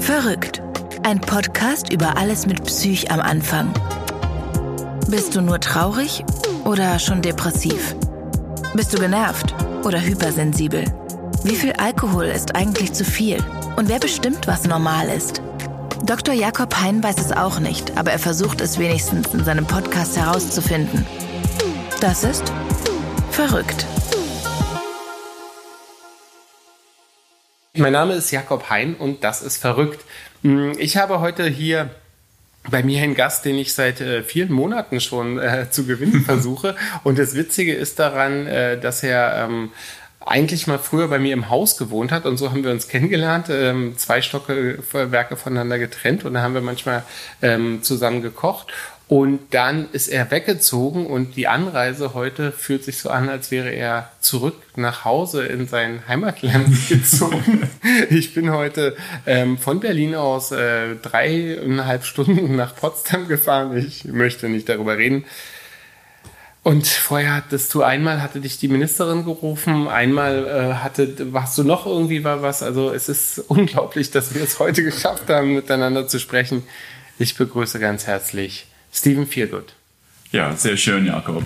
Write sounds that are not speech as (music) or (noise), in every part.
Verrückt. Ein Podcast über alles mit Psych am Anfang. Bist du nur traurig oder schon depressiv? Bist du genervt oder hypersensibel? Wie viel Alkohol ist eigentlich zu viel? Und wer bestimmt, was normal ist? Dr. Jakob Hein weiß es auch nicht, aber er versucht es wenigstens in seinem Podcast herauszufinden. Das ist verrückt. Mein Name ist Jakob Hein und das ist verrückt. Hm, ich habe heute hier bei mir einen Gast, den ich seit äh, vielen Monaten schon äh, (laughs) zu gewinnen versuche. Und das Witzige ist daran, äh, dass er ähm, eigentlich mal früher bei mir im Haus gewohnt hat und so haben wir uns kennengelernt, ähm, zwei Stockwerke voneinander getrennt und da haben wir manchmal ähm, zusammen gekocht und dann ist er weggezogen und die Anreise heute fühlt sich so an, als wäre er zurück nach Hause in sein Heimatland (laughs) gezogen. ich bin heute ähm, von Berlin aus äh, dreieinhalb Stunden nach Potsdam gefahren. Ich möchte nicht darüber reden. Und vorher hattest du einmal hatte dich die Ministerin gerufen, einmal äh, hatte warst du noch irgendwie war was. Also es ist unglaublich, dass wir es heute geschafft haben, miteinander zu sprechen. Ich begrüße ganz herzlich Steven Feelgood. Ja, sehr schön, Jakob.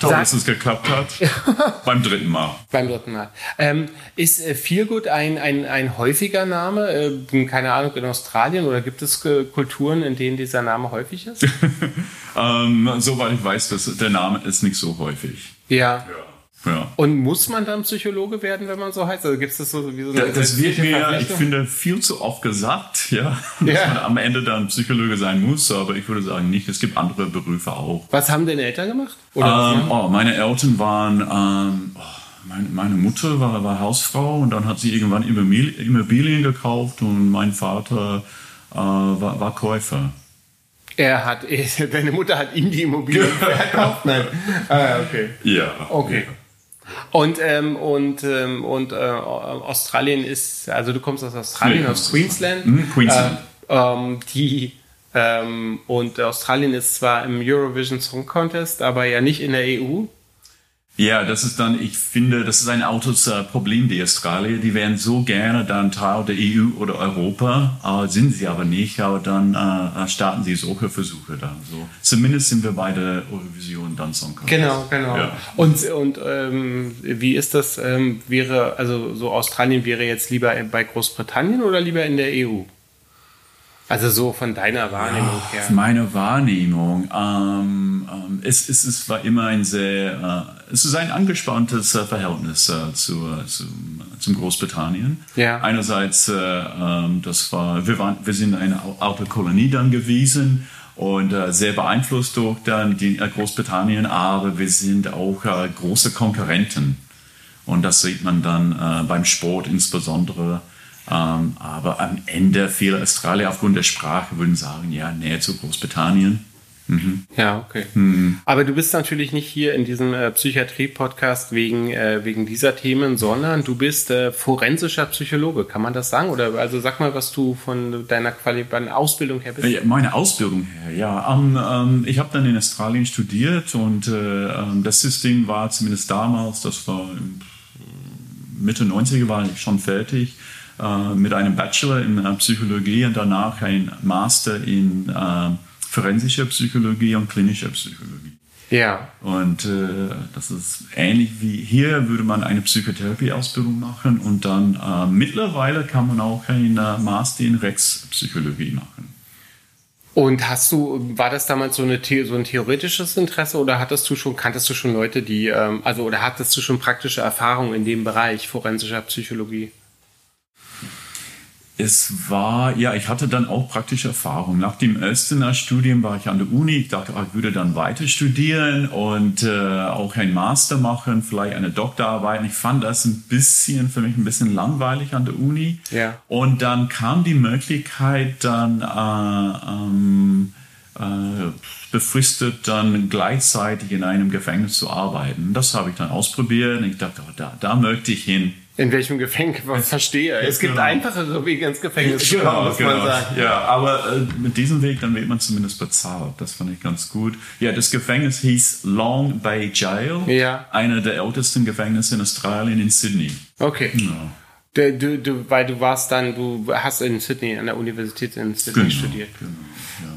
Toll, Sag, dass es geklappt hat. (laughs) Beim dritten Mal. Beim dritten Mal. Ähm, ist äh, Feelgood ein, ein, ein häufiger Name? Äh, keine Ahnung, in Australien oder gibt es äh, Kulturen, in denen dieser Name häufig ist? (laughs) ähm, soweit ich weiß, dass der Name ist nicht so häufig. Ja. ja. Ja. Und muss man dann Psychologe werden, wenn man so heißt? Also gibt es das so wie so eine Das wird mir, ich finde, viel zu oft gesagt, ja, (laughs) dass ja. man am Ende dann Psychologe sein muss, aber ich würde sagen nicht. Es gibt andere Berufe auch. Was haben deine Eltern gemacht? Ähm, oh, meine Eltern waren, ähm, oh, meine, meine, Mutter war, war Hausfrau und dann hat sie irgendwann Immobilien gekauft und mein Vater äh, war, war Käufer. Er hat, (laughs) deine Mutter hat ihm die Immobilien (laughs) verkauft? Nein. Ah, okay. Ja. Okay. Ja. Und, ähm, und, ähm, und äh, Australien ist, also du kommst aus Australien, nee, aus Queensland. Mhm, Queensland. Äh, ähm, die, ähm, und Australien ist zwar im Eurovision Song Contest, aber ja nicht in der EU. Ja, das ist dann, ich finde, das ist ein altes äh, Problem, die Australier. Die wären so gerne dann Teil der EU oder Europa, äh, sind sie aber nicht, aber dann äh, äh starten sie solche Versuche dann. So. Zumindest sind wir bei der Eurovision dann Song Contest. Genau, genau. Ja. Und, und ähm, wie ist das, ähm, wäre, also so Australien wäre jetzt lieber bei Großbritannien oder lieber in der EU? Also so von deiner Wahrnehmung her. Meine Wahrnehmung. Ähm, ähm, es, es, es war immer ein sehr, äh, es ist ein angespanntes äh, Verhältnis äh, zu, zum, zum Großbritannien. Ja. Einerseits, äh, ähm, das war, wir waren, wir sind eine alte Kolonie dann gewesen und äh, sehr beeinflusst durch dann die, äh, Großbritannien, aber wir sind auch große Konkurrenten. Und das sieht man dann beim Sport insbesondere. Ähm, aber am Ende viele Australier aufgrund der Sprache würden sagen, ja, näher zu Großbritannien. Mhm. Ja, okay. Mhm. Aber du bist natürlich nicht hier in diesem äh, Psychiatrie-Podcast wegen, äh, wegen dieser Themen, sondern du bist äh, forensischer Psychologe. Kann man das sagen? Oder also sag mal, was du von deiner Quali Ausbildung her bist. Meine Ausbildung her, ja. Um, um, ich habe dann in Australien studiert und um, äh, das System war zumindest damals, das war Mitte 90er war ich schon fertig äh, mit einem Bachelor in äh, Psychologie und danach ein Master in äh, forensischer Psychologie und klinischer Psychologie. Ja. Und äh, das ist ähnlich wie hier würde man eine Psychotherapieausbildung machen und dann äh, mittlerweile kann man auch ein äh, Master in Rechtspsychologie machen. Und hast du, war das damals so, eine, so ein theoretisches Interesse oder hattest du schon, kanntest du schon Leute, die, ähm, also oder hattest du schon praktische Erfahrungen in dem Bereich forensischer Psychologie? Es war, ja, ich hatte dann auch praktische Erfahrung. Nach dem ersten Studium war ich an der Uni. Ich dachte, ich würde dann weiter studieren und äh, auch ein Master machen, vielleicht eine Doktorarbeit. Ich fand das ein bisschen, für mich ein bisschen langweilig an der Uni. Ja. Und dann kam die Möglichkeit, dann äh, ähm, äh, befristet dann gleichzeitig in einem Gefängnis zu arbeiten. Das habe ich dann ausprobiert. Und ich dachte, oh, da, da möchte ich hin. In welchem Gefängnis? Ich verstehe. Es gibt genau. einfachere Wege ins Gefängnis genau, kommen, muss genau. man sagen. Ja, aber äh, mit diesem Weg, dann wird man zumindest bezahlt. Das fand ich ganz gut. Ja, das Gefängnis hieß Long Bay Jail. Ja. Einer der ältesten Gefängnisse in Australien, in Sydney. Okay. Ja. Du, du, du, weil du warst dann, du hast in Sydney, an der Universität in Sydney Genau, studiert. genau.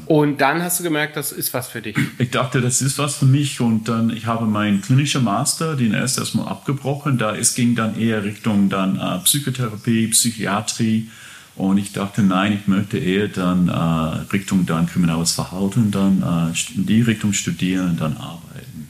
Und dann hast du gemerkt, das ist was für dich. Ich dachte, das ist was für mich und dann, ich habe meinen klinischen Master, den erst erstmal abgebrochen. Da es ging dann eher Richtung dann äh, Psychotherapie, Psychiatrie und ich dachte, nein, ich möchte eher dann äh, Richtung dann kriminelles Verhalten, dann äh, in die Richtung studieren, dann arbeiten.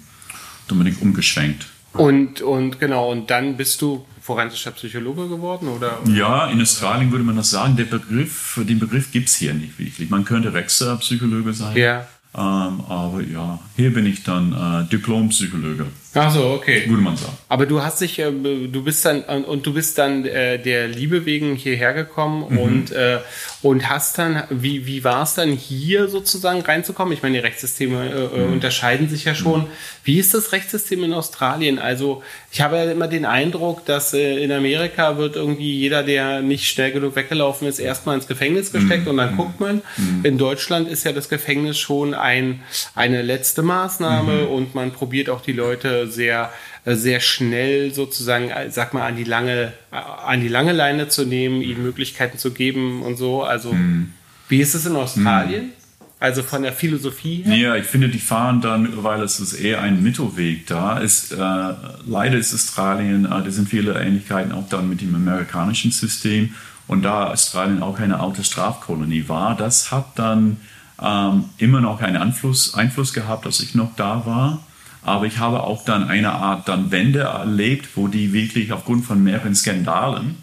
Dann bin ich umgeschwenkt. Und, und genau, und dann bist du forensischer Psychologe geworden, oder? Ja, in Australien würde man das sagen. Der Begriff, den Begriff gibt es hier nicht wirklich. Man könnte Wechselpsychologe sein. Ja. Ähm, aber ja, hier bin ich dann äh, Diplompsychologe, Ach so, okay. würde man sagen. Aber du hast dich, äh, du bist dann und und du bist dann äh, der Liebe wegen hierher gekommen Mhm. und äh, und hast dann, wie wie war es dann hier sozusagen reinzukommen? Ich meine, die Rechtssysteme äh, Mhm. unterscheiden sich ja schon. Wie ist das Rechtssystem in Australien? Also ich habe ja immer den Eindruck, dass äh, in Amerika wird irgendwie jeder, der nicht schnell genug weggelaufen ist, erstmal ins Gefängnis gesteckt und dann guckt man. In Deutschland ist ja das Gefängnis schon ein eine letzte Maßnahme und man probiert auch die Leute äh, sehr schnell sozusagen, äh, sag mal, an die lange, äh, an die lange Leine zu nehmen, ihnen Möglichkeiten zu geben und so. Also, wie ist es in Australien? Also von der Philosophie her? Ja, ich finde, die fahren dann mittlerweile, es ist eher ein Mittelweg da. Ist, äh, leider ist Australien, äh, da sind viele Ähnlichkeiten auch dann mit dem amerikanischen System. Und da Australien auch eine alte Strafkolonie war, das hat dann ähm, immer noch einen Einfluss, Einfluss gehabt, als ich noch da war. Aber ich habe auch dann eine Art dann Wende erlebt, wo die wirklich aufgrund von mehreren Skandalen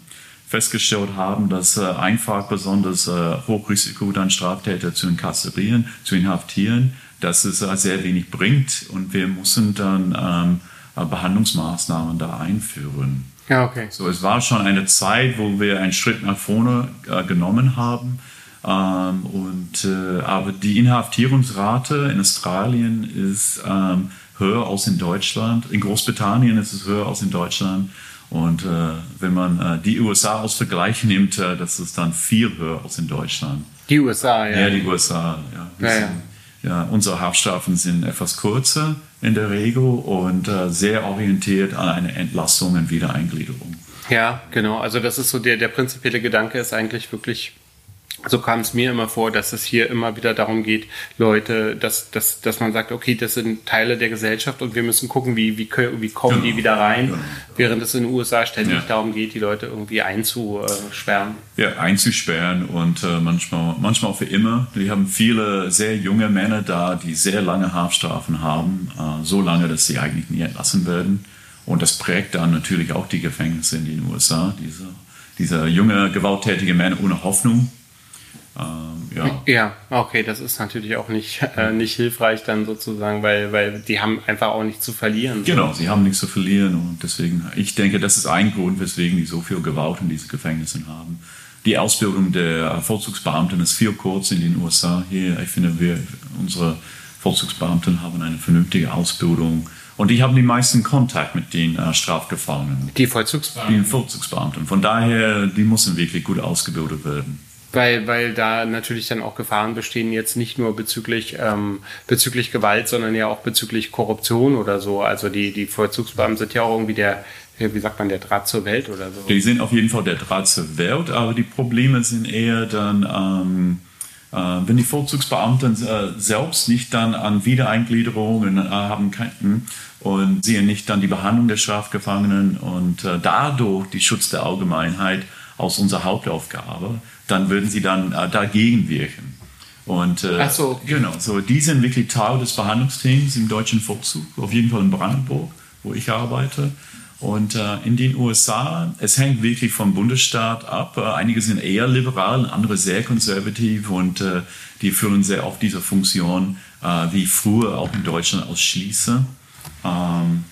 festgestellt haben, dass äh, einfach besonders äh, Hochrisiko dann Straftäter zu inkasserieren, zu inhaftieren, dass es äh, sehr wenig bringt und wir müssen dann ähm, äh, Behandlungsmaßnahmen da einführen. Ja, okay. So, es war schon eine Zeit, wo wir einen Schritt nach vorne äh, genommen haben. Ähm, und, äh, aber die Inhaftierungsrate in Australien ist ähm, höher als in Deutschland. In Großbritannien ist es höher als in Deutschland. Und äh, wenn man äh, die USA als Vergleich nimmt, äh, das ist dann viel höher als in Deutschland. Die USA, ja. Ja, die USA. Ja, Ja, ja. sind- ja, unsere Haftstrafen sind etwas kürzer in der Regel und äh, sehr orientiert an eine Entlassung und Wiedereingliederung. Ja, genau. Also das ist so der, der prinzipielle Gedanke ist eigentlich wirklich, so kam es mir immer vor, dass es hier immer wieder darum geht, Leute, dass, dass, dass man sagt, okay, das sind Teile der Gesellschaft und wir müssen gucken, wie, wie, wie kommen die wieder rein, während es in den USA ständig Ja. darum geht, die Leute irgendwie einzusperren. ja, einzusperren und äh, manchmal, manchmal auch für immer. Wir haben viele sehr junge Männer da, die sehr lange Haftstrafen haben, äh, so lange, dass sie eigentlich nie entlassen werden. Und das prägt dann natürlich auch die Gefängnisse in den USA. Diese, dieser junge, gewalttätige Männer ohne Hoffnung. Ähm, ja. Ja, okay, das ist natürlich auch nicht, äh, nicht hilfreich dann sozusagen, weil, weil die haben einfach auch nichts zu verlieren. Genau, sie haben nichts zu verlieren und deswegen, ich denke, das ist ein Grund, weswegen die so viel Gewalt in diesen Gefängnissen haben. Die Ausbildung der Vollzugsbeamten ist viel kurz in den USA. Hier, ich finde, wir, unsere Vollzugsbeamten haben eine vernünftige Ausbildung und die haben die meisten Kontakt mit den äh, Strafgefangenen, Die Vollzugsbeamten. den Vollzugsbeamten. Von daher, die müssen wirklich gut ausgebildet werden. Weil, weil da natürlich dann auch Gefahren bestehen, jetzt nicht nur bezüglich, ähm, bezüglich Gewalt, sondern ja auch bezüglich Korruption oder so. Also die, die Vollzugsbeamten sind ja auch irgendwie der, wie sagt man, der Draht zur Welt oder so. Die sind auf jeden Fall der Draht zur Welt, aber die Probleme sind eher dann, ähm, äh, wenn die Vollzugsbeamten äh, selbst nicht dann an Wiedereingliederungen äh, haben könnten und sehen nicht dann die Behandlung der Strafgefangenen und äh, dadurch die Schutz der Allgemeinheit als unsere Hauptaufgabe, dann würden sie dann äh, dagegen wirken. Und äh, Ach so, okay. genau, so die sind wirklich Teil des Behandlungsteams im deutschen Vollzug, auf jeden Fall in Brandenburg, wo ich arbeite. Und äh, in den USA, es hängt wirklich vom Bundesstaat ab. Äh, einige sind eher liberal, andere sehr konservativ und äh, die füllen sehr oft diese Funktion äh, wie früher auch in Deutschland ausschließen. Ähm,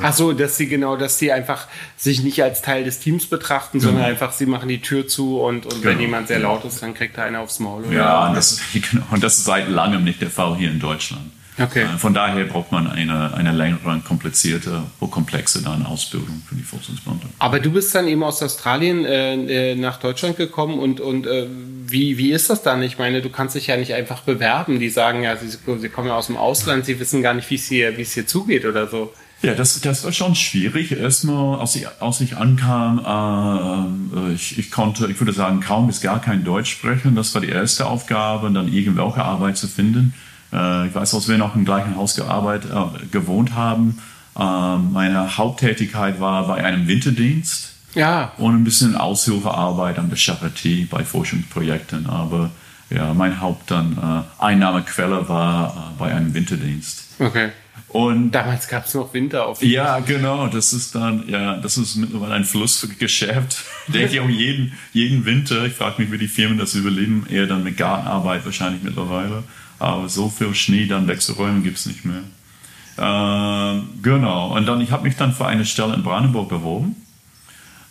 Ach so, dass sie genau, dass sie einfach sich nicht als Teil des Teams betrachten, sondern einfach sie machen die Tür zu und, und wenn Genau. jemand sehr laut ist, dann kriegt er einer aufs Maul. oder? ja, und das, (laughs) genau, und das ist seit langem nicht der Fall hier in Deutschland. Okay. Äh, Von daher braucht man eine, eine längere, komplizierte, komplexe dann Ausbildung für die Vollzugsbeamten. Aber du bist dann eben aus Australien äh, äh, nach Deutschland gekommen und, und äh, wie, wie ist das dann? Ich meine, du kannst dich ja nicht einfach bewerben. Die sagen ja, sie, sie kommen ja aus dem Ausland, sie wissen gar nicht, wie es hier, wie es hier zugeht oder so. Ja, das, das war schon schwierig. Erstmal, als ich, als ich ankam, äh, ich, ich konnte, ich würde sagen, kaum bis gar kein Deutsch sprechen. Das war die erste Aufgabe, und dann irgendwelche Arbeit zu finden. Äh, ich weiß, als wir noch im gleichen Haus gearbeitet, äh, gewohnt haben, äh, meine Haupttätigkeit war bei einem Winterdienst. Ja. Und ein bisschen Aushilfearbeit an der Charité bei Forschungsprojekten. Aber ja, mein Haupteinnahmequelle äh, war äh, bei einem Winterdienst. Okay. Und Damals gab es noch Winter auf ja, genau. Das ist dann, ja, das ist mittlerweile ein Flussgeschäft. (laughs) Denke ich auch jeden, jeden Winter. Ich frage mich, wie die Firmen das überleben. Eher dann mit Gartenarbeit wahrscheinlich mittlerweile. Aber so viel Schnee dann wegzuräumen gibt es nicht mehr. Ähm, genau. Und dann, ich habe mich dann für eine Stelle in Brandenburg beworben.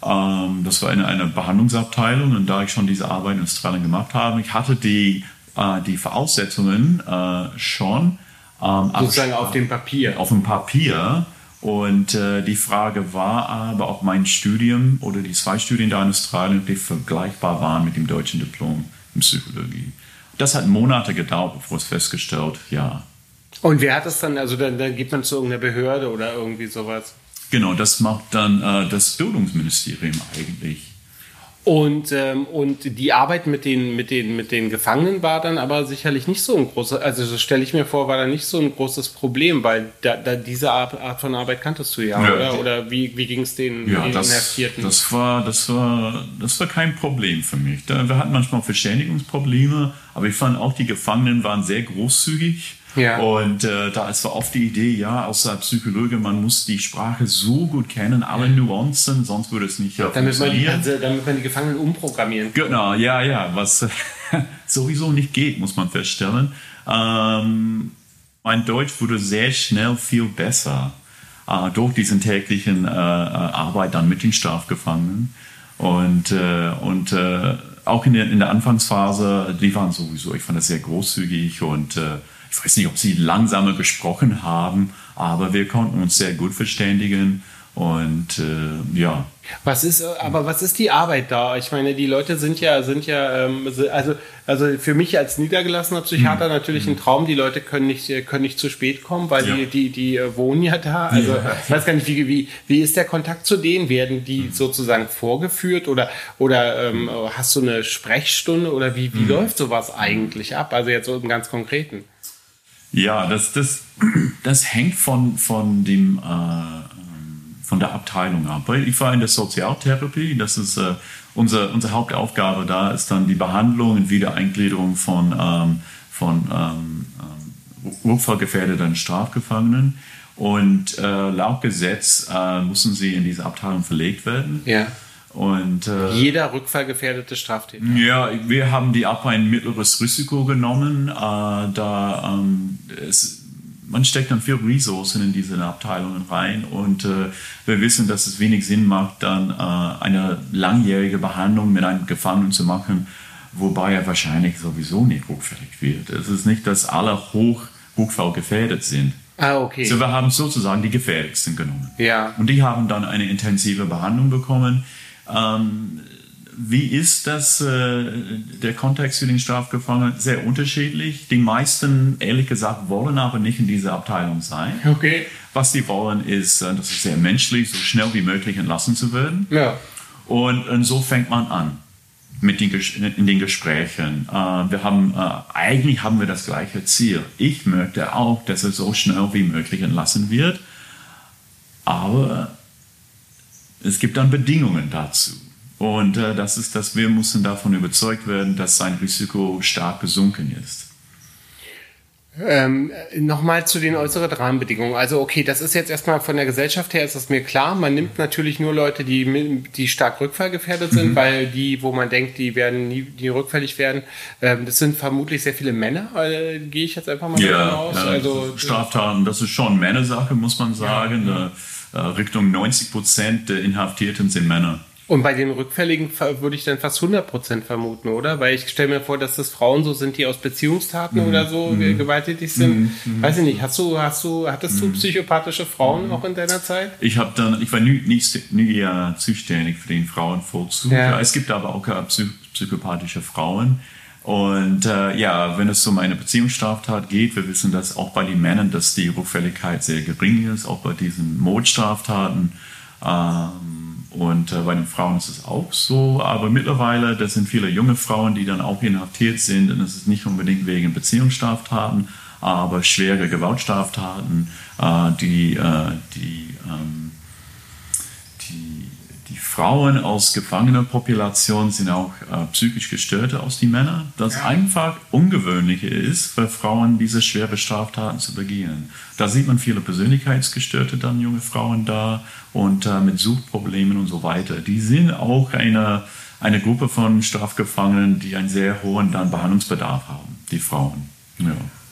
Ähm, das war in einer Behandlungsabteilung. Und da ich schon diese Arbeit in Australien gemacht habe, ich hatte die, äh, die Voraussetzungen äh, schon ähm, Sozusagen auf dem Papier. Auf dem Papier. Und äh, die Frage war aber, ob mein Studium oder die zwei Studien da in Australien die vergleichbar waren mit dem deutschen Diplom in Psychologie. Das hat Monate gedauert, bevor es festgestellt, ja. Und wer hat das dann, also dann, dann geht man zu irgendeiner Behörde oder irgendwie sowas? Genau, das macht dann äh, das Bildungsministerium eigentlich. Und, ähm, und die Arbeit mit den, mit, den, mit den Gefangenen war dann aber sicherlich nicht so ein großes, also das stelle ich mir vor, war dann nicht so ein großes Problem, weil da, da diese Art, von Arbeit kanntest du ja, ja. oder? Oder wie, wie ging es den, ja, den das, Inhaftierten? Das war, das, war, das war kein Problem für mich. Da, wir hatten manchmal Verständigungsprobleme, aber ich fand auch, die Gefangenen waren sehr großzügig ja. Und äh, da ist oft die Idee, ja, als Psychologe, man muss die Sprache so gut kennen, alle Nuancen, sonst würde es nicht ja, damit funktionieren. Man die, also, damit man die Gefangenen umprogrammieren kann. Genau, ja, ja, was (laughs) sowieso nicht geht, muss man feststellen. Ähm, mein Deutsch wurde sehr schnell viel besser äh, durch diesen täglichen äh, äh Arbeit dann mit den Strafgefangenen. Und, äh, und äh, auch in der, in der Anfangsphase, die waren sowieso, ich fand das sehr großzügig und ich weiß nicht, ob sie langsamer gesprochen haben, aber wir konnten uns sehr gut verständigen. Und äh, ja. Was ist, aber was ist die Arbeit da? Ich meine, die Leute sind ja, sind ja, ähm, also, also für mich als niedergelassener Psychiater mhm. natürlich ein Traum. Die Leute können nicht, können nicht zu spät kommen, weil ja. die, die, die äh, wohnen ja da. Also ja. ich weiß gar nicht, wie, wie, wie ist der Kontakt zu denen? Werden die mhm. sozusagen vorgeführt oder, oder ähm, hast du eine Sprechstunde oder wie, wie mhm. läuft sowas eigentlich ab? Also jetzt so im ganz Konkreten. Ja, das, das, das hängt von, von, dem, äh, von der Abteilung ab. Ich war in der Sozialtherapie, das ist äh, unsere, unsere Hauptaufgabe da, ist dann die Behandlung und Wiedereingliederung von, ähm, von ähm, rückfallgefährdeten Strafgefangenen. Und äh, laut Gesetz äh, müssen sie in diese Abteilung verlegt werden. Ja. Und, äh, Jeder rückfallgefährdete Straftäter. Ja, wir haben die ab ein mittleres Risiko genommen. Äh, da ähm, es, man steckt dann viel Ressourcen in diese Abteilungen rein und äh, wir wissen, dass es wenig Sinn macht, dann äh, eine langjährige Behandlung mit einem Gefangenen zu machen, wobei er wahrscheinlich sowieso nicht rückfällig wird. Es ist nicht, dass alle hoch rückfallgefährdet sind. Ah, okay. So, wir haben sozusagen die gefährlichsten genommen. Ja. Und die haben dann eine intensive Behandlung bekommen ähm, wie ist das, äh, der Kontext für den Strafgefangenen? Sehr unterschiedlich. Die meisten, ehrlich gesagt, wollen aber nicht in dieser Abteilung sein. Okay. Was sie wollen, ist, äh, das ist sehr menschlich, so schnell wie möglich entlassen zu werden. Ja. Und, und so fängt man an mit den, in den Gesprächen. Äh, wir haben, äh, eigentlich haben wir das gleiche Ziel. Ich möchte auch, dass er so schnell wie möglich entlassen wird. Aber es gibt dann Bedingungen dazu. Und äh, das ist, dass wir müssen davon überzeugt werden, dass sein Risiko stark gesunken ist. Ähm, Nochmal zu den äußeren Rahmenbedingungen. Also okay, das ist jetzt erstmal von der Gesellschaft her, ist das mir klar. Man nimmt natürlich nur Leute, die, die stark rückfallgefährdet sind, mhm. weil die, wo man denkt, die werden nie die rückfällig werden, ähm, das sind vermutlich sehr viele Männer, äh, gehe ich jetzt einfach mal ja, davon aus. Ja, also, Straftaten, das ist schon Männersache, muss man sagen. Ja. Äh, Richtung 90 Prozent der Inhaftierten sind Männer. Und bei den Rückfälligen würde ich dann fast 100 Prozent vermuten, oder? Weil ich stelle mir vor, dass das Frauen so sind, die aus Beziehungstaten mhm. oder so mhm. gewalttätig sind. Mhm. mhm. Weiß ich nicht. Hast du, hast du, hattest du mhm. psychopathische Frauen mhm. auch in deiner Zeit? Ich habe dann, ich war nie, nie, nie ja, zuständig für den Frauenvollzug. Ja. Es gibt aber auch psychopathische Frauen. Und äh, ja, wenn es um eine Beziehungsstraftat geht, wir wissen dass auch bei den Männern, dass die Rückfälligkeit sehr gering ist, auch bei diesen Mordstraftaten. Ähm, und äh, bei den Frauen ist es auch so. Aber mittlerweile, das sind viele junge Frauen, die dann auch inhaftiert sind. Und es ist nicht unbedingt wegen Beziehungsstraftaten, aber schwere Gewaltstraftaten, äh, die, äh, die ähm, Frauen aus Gefangenenpopulation sind auch äh, psychisch gestörter als die Männer. Das ja. einfach ungewöhnliche ist, für Frauen diese schwere Straftaten zu begehen. Da sieht man viele Persönlichkeitsgestörte dann junge Frauen da und äh, mit Suchtproblemen und so weiter. Die sind auch eine, eine Gruppe von Strafgefangenen, die einen sehr hohen dann Behandlungsbedarf haben, die Frauen. Ja.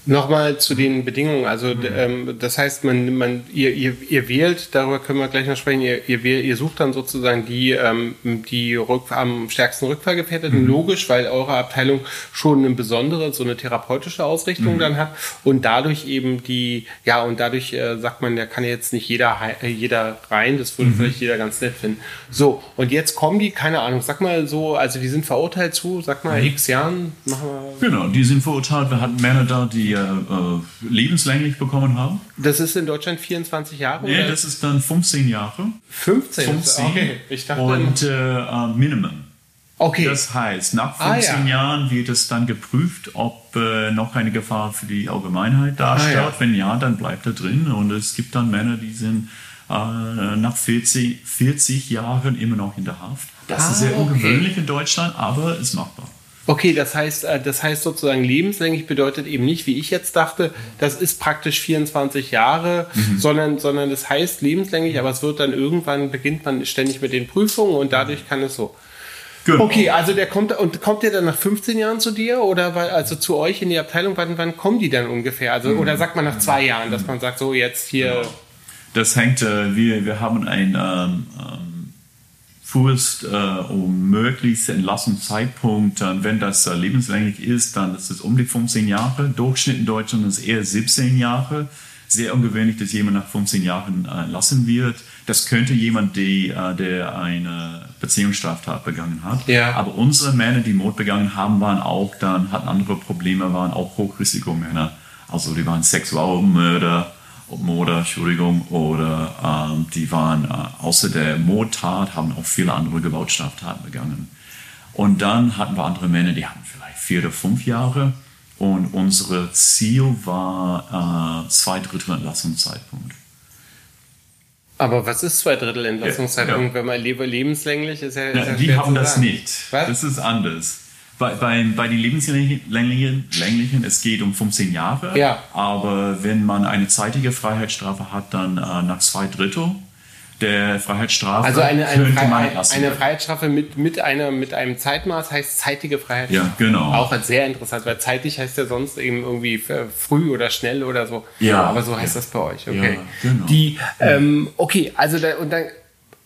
Nochmal zu den Bedingungen. Also mhm. ähm, das heißt, man, man, ihr, ihr, ihr wählt, darüber können wir gleich noch sprechen, ihr, ihr, ihr sucht dann sozusagen die, ähm, die Rück, am stärksten Rückfallgefährdeten, mhm. logisch, weil eure Abteilung schon eine besondere, so eine therapeutische Ausrichtung mhm. dann hat und dadurch eben die, ja, und dadurch äh, sagt man, da kann jetzt nicht jeder, äh, jeder rein, das würde mhm. vielleicht jeder ganz nett finden. So, und jetzt kommen die, keine Ahnung, sag mal so, also die sind verurteilt zu, sag mal, mhm. x Jahren, machen wir. Genau, die sind verurteilt, wir hatten Männer da, die äh, lebenslänglich bekommen haben. Das ist in Deutschland 24 Jahre? Nee, oder? das ist dann 15 Jahre. 15? 15. Okay. Ich dachte Und äh, Minimum. Okay. Das heißt, nach 15 ah, ja. Jahren wird es dann geprüft, ob äh, noch eine Gefahr für die Allgemeinheit darstellt. Ah, ja. Wenn ja, dann bleibt er drin. Und es gibt dann Männer, die sind äh, nach 40, 40 Jahren immer noch in der Haft. Das ah, ist sehr ungewöhnlich okay. in Deutschland, aber ist machbar. Okay, das heißt, äh, das heißt sozusagen lebenslänglich bedeutet eben nicht, wie ich jetzt dachte, das ist praktisch 24 Jahre, mhm. sondern, sondern das heißt lebenslänglich, aber es wird dann irgendwann beginnt man ständig mit den Prüfungen und dadurch kann es so. Genau. Okay, also der kommt und kommt der dann nach 15 Jahren zu dir oder weil, also zu euch in die Abteilung? Wann, wann kommen die dann ungefähr? Also mhm. oder sagt man nach zwei Jahren, dass man sagt, so jetzt hier. Genau. Das hängt, äh, wir, wir haben ein ähm, ähm fuhrst, äh, um möglichst Entlassungszeitpunkt, äh, wenn das äh, lebenslänglich ist, dann ist es um die 15 Jahre. Durchschnitt in Deutschland ist eher 17 Jahre. Sehr ungewöhnlich, dass jemand nach 15 Jahren äh, entlassen wird. Das könnte jemand, die, äh, der eine Beziehungsstraftat begangen hat. Ja. Aber unsere Männer, die Mord begangen haben, waren auch dann, hatten andere Probleme, waren auch Hochrisikomänner. Also die waren Sexualmörder, Morde, Entschuldigung, oder ähm, die waren äh, außer der Mordtat, haben auch viele andere Gewaltstraftaten begangen. Und dann hatten wir andere Männer, die hatten vielleicht vier oder fünf Jahre. Und unser Ziel war äh, zwei Drittel Entlassungszeitpunkt. Aber was ist zwei Drittel Entlassungszeitpunkt, ja, ja. wenn man lebenslänglich ist? Ja, ist ja die haben das nicht. Was? Das ist anders. Bei, bei, bei den Lebenslänglichen, es geht um 15 Jahre. Ja. Aber wenn man eine zeitige Freiheitsstrafe hat, dann äh, nach zwei Drittel der Freiheitsstrafe also eine, eine, Freiheit, eine Freiheitsstrafe mit, mit, einer, mit einem Zeitmaß heißt zeitige Freiheitsstrafe. Ja, genau. Auch sehr interessant, weil zeitig heißt ja sonst eben irgendwie früh oder schnell oder so. Ja. Aber so heißt ja. das bei euch, okay. Ja, genau. Die, ähm, okay, also da, und dann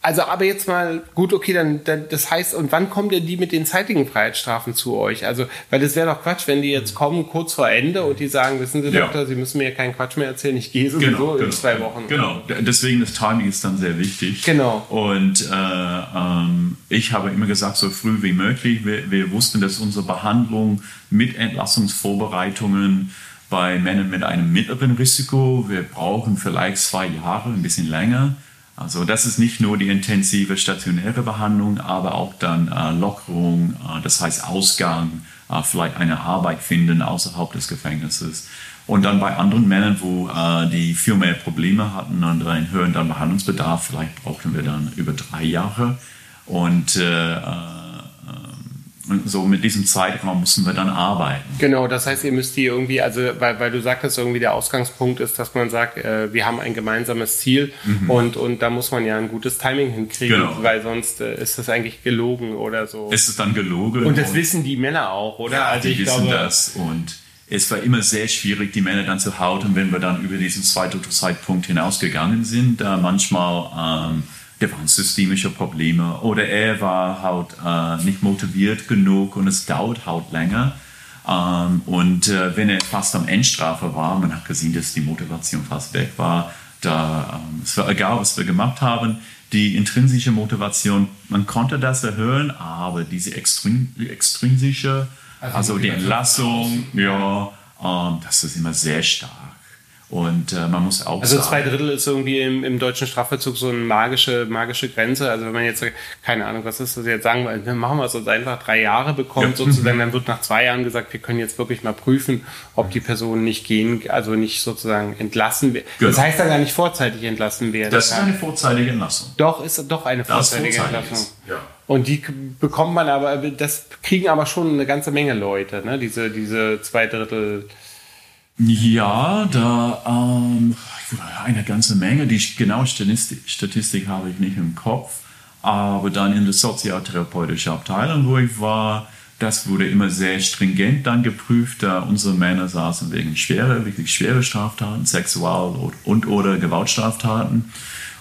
also, aber jetzt mal, gut, okay, dann, dann, das heißt, und wann kommen denn die mit den zeitigen Freiheitsstrafen zu euch? Also, weil das wäre doch Quatsch, wenn die jetzt kommen kurz vor Ende und die sagen, wissen Sie, ja. Doktor, Sie müssen mir keinen Quatsch mehr erzählen, ich gehe sowieso genau, genau, in zwei Wochen. Genau, deswegen das Timing ist dann sehr wichtig. Genau. Und äh, ähm, ich habe immer gesagt, so früh wie möglich. Wir, wir wussten, dass unsere Behandlung mit Entlassungsvorbereitungen bei Männern mit einem mittleren Risiko, wir brauchen vielleicht zwei Jahre, ein bisschen länger also das ist nicht nur die intensive stationäre Behandlung, aber auch dann äh, Lockerung, äh, das heißt Ausgang, äh, vielleicht eine Arbeit finden außerhalb des Gefängnisses. Und dann bei anderen Männern, wo äh, die viel mehr Probleme hatten und einen höheren Behandlungsbedarf, vielleicht brauchten wir dann über drei Jahre. Und äh, äh, und so mit diesem Zeitraum müssen wir dann arbeiten. Genau, das heißt, ihr müsst die irgendwie, also weil, weil du sagtest, irgendwie der Ausgangspunkt ist, dass man sagt, äh, wir haben ein gemeinsames Ziel mhm. und, und da muss man ja ein gutes Timing hinkriegen, genau. weil sonst äh, ist das eigentlich gelogen oder so. Ist es dann gelogen? Und das und wissen die Männer auch, oder? Ja, also die wissen glaube, das und es war immer sehr schwierig, die Männer dann zu halten, wenn wir dann über diesen zweiten Zeitpunkt hinausgegangen sind. Da manchmal ähm, der waren systemische Probleme oder er war halt äh, nicht motiviert genug und es dauert halt länger. Ähm, und äh, wenn er fast am Endstrafe war, man hat gesehen, dass die Motivation fast weg war, da, ähm, es war egal, was wir gemacht haben, die intrinsische Motivation, man konnte das erhöhen, aber diese extrinsische Also, also die Entlassung, ja, ähm, das ist immer sehr stark. Und äh, man muss auch Also zwei Drittel ist irgendwie im, im, deutschen Strafvollzug so eine magische, magische Grenze. Also wenn man jetzt, keine Ahnung, was ist das jetzt sagen, wir, machen wir es uns einfach drei Jahre bekommt, ja. sozusagen, dann (laughs) wird nach zwei Jahren gesagt, wir können jetzt wirklich mal prüfen, ob die Person nicht gehen, also nicht sozusagen entlassen wird. Genau. Das heißt dann gar nicht vorzeitig entlassen werden. Das ist eine vorzeitige Entlassung. Doch, ist doch eine vorzeitige Entlassung. Ja. Und die bekommt man aber, das kriegen aber schon eine ganze Menge Leute, ne? Diese, diese zwei Drittel. Ja, da ähm, eine ganze Menge. Die genaue Statistik, Statistik habe ich nicht im Kopf. Aber dann in der sozialtherapeutischen Abteilung, wo ich war, das wurde immer sehr stringent dann geprüft. Da unsere Männer saßen wegen schwerer, wirklich schwere Straftaten, Sexual- und oder Gewaltstraftaten.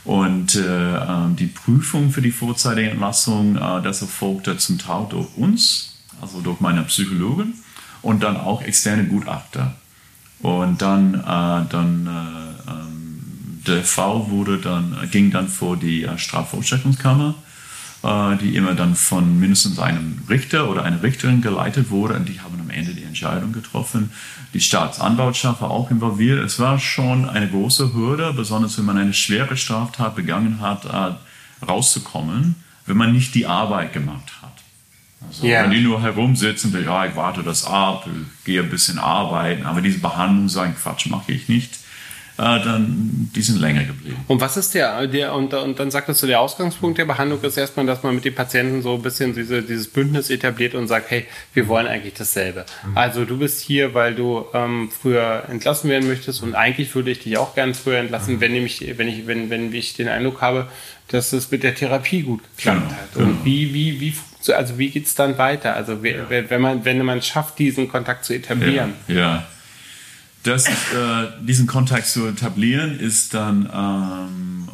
Und äh, ähm, die Prüfung für die vorzeitige Entlassung, äh, das erfolgte zum Teil durch uns, also durch meine Psychologin und dann auch externe Gutachter. Und dann, äh, dann äh, ähm, der Fall wurde dann, ging dann vor die äh, Strafvollstreckungskammer, äh, die immer dann von mindestens einem Richter oder einer Richterin geleitet wurde. Und die haben am Ende die Entscheidung getroffen. Die Staatsanwaltschaft war auch involviert. Es war schon eine große Hürde, besonders wenn man eine schwere Straftat begangen hat, äh, rauszukommen, wenn man nicht die Arbeit gemacht hat. Also, yeah. Wenn die nur herumsitzen, ja, ich warte das ab, ich gehe ein bisschen arbeiten, aber diese Behandlung, ein Quatsch mache ich nicht, äh, dann, die sind länger geblieben. Und was ist der, der und, und dann sagtest du, der Ausgangspunkt der Behandlung ist erstmal, dass man mit den Patienten so ein bisschen diese, dieses Bündnis etabliert und sagt, hey, wir wollen eigentlich dasselbe. Mhm. Also du bist hier, weil du ähm, früher entlassen werden möchtest und eigentlich würde ich dich auch gerne früher entlassen, mhm. wenn, nämlich, wenn, ich, wenn, wenn ich den Eindruck habe, dass es mit der Therapie gut geklappt genau, hat. Und genau. wie, wie, wie also wie geht es dann weiter? Also ja. wenn man wenn man schafft, diesen Kontakt zu etablieren. Ja, ja. Das, äh, diesen Kontakt zu etablieren ist dann ähm,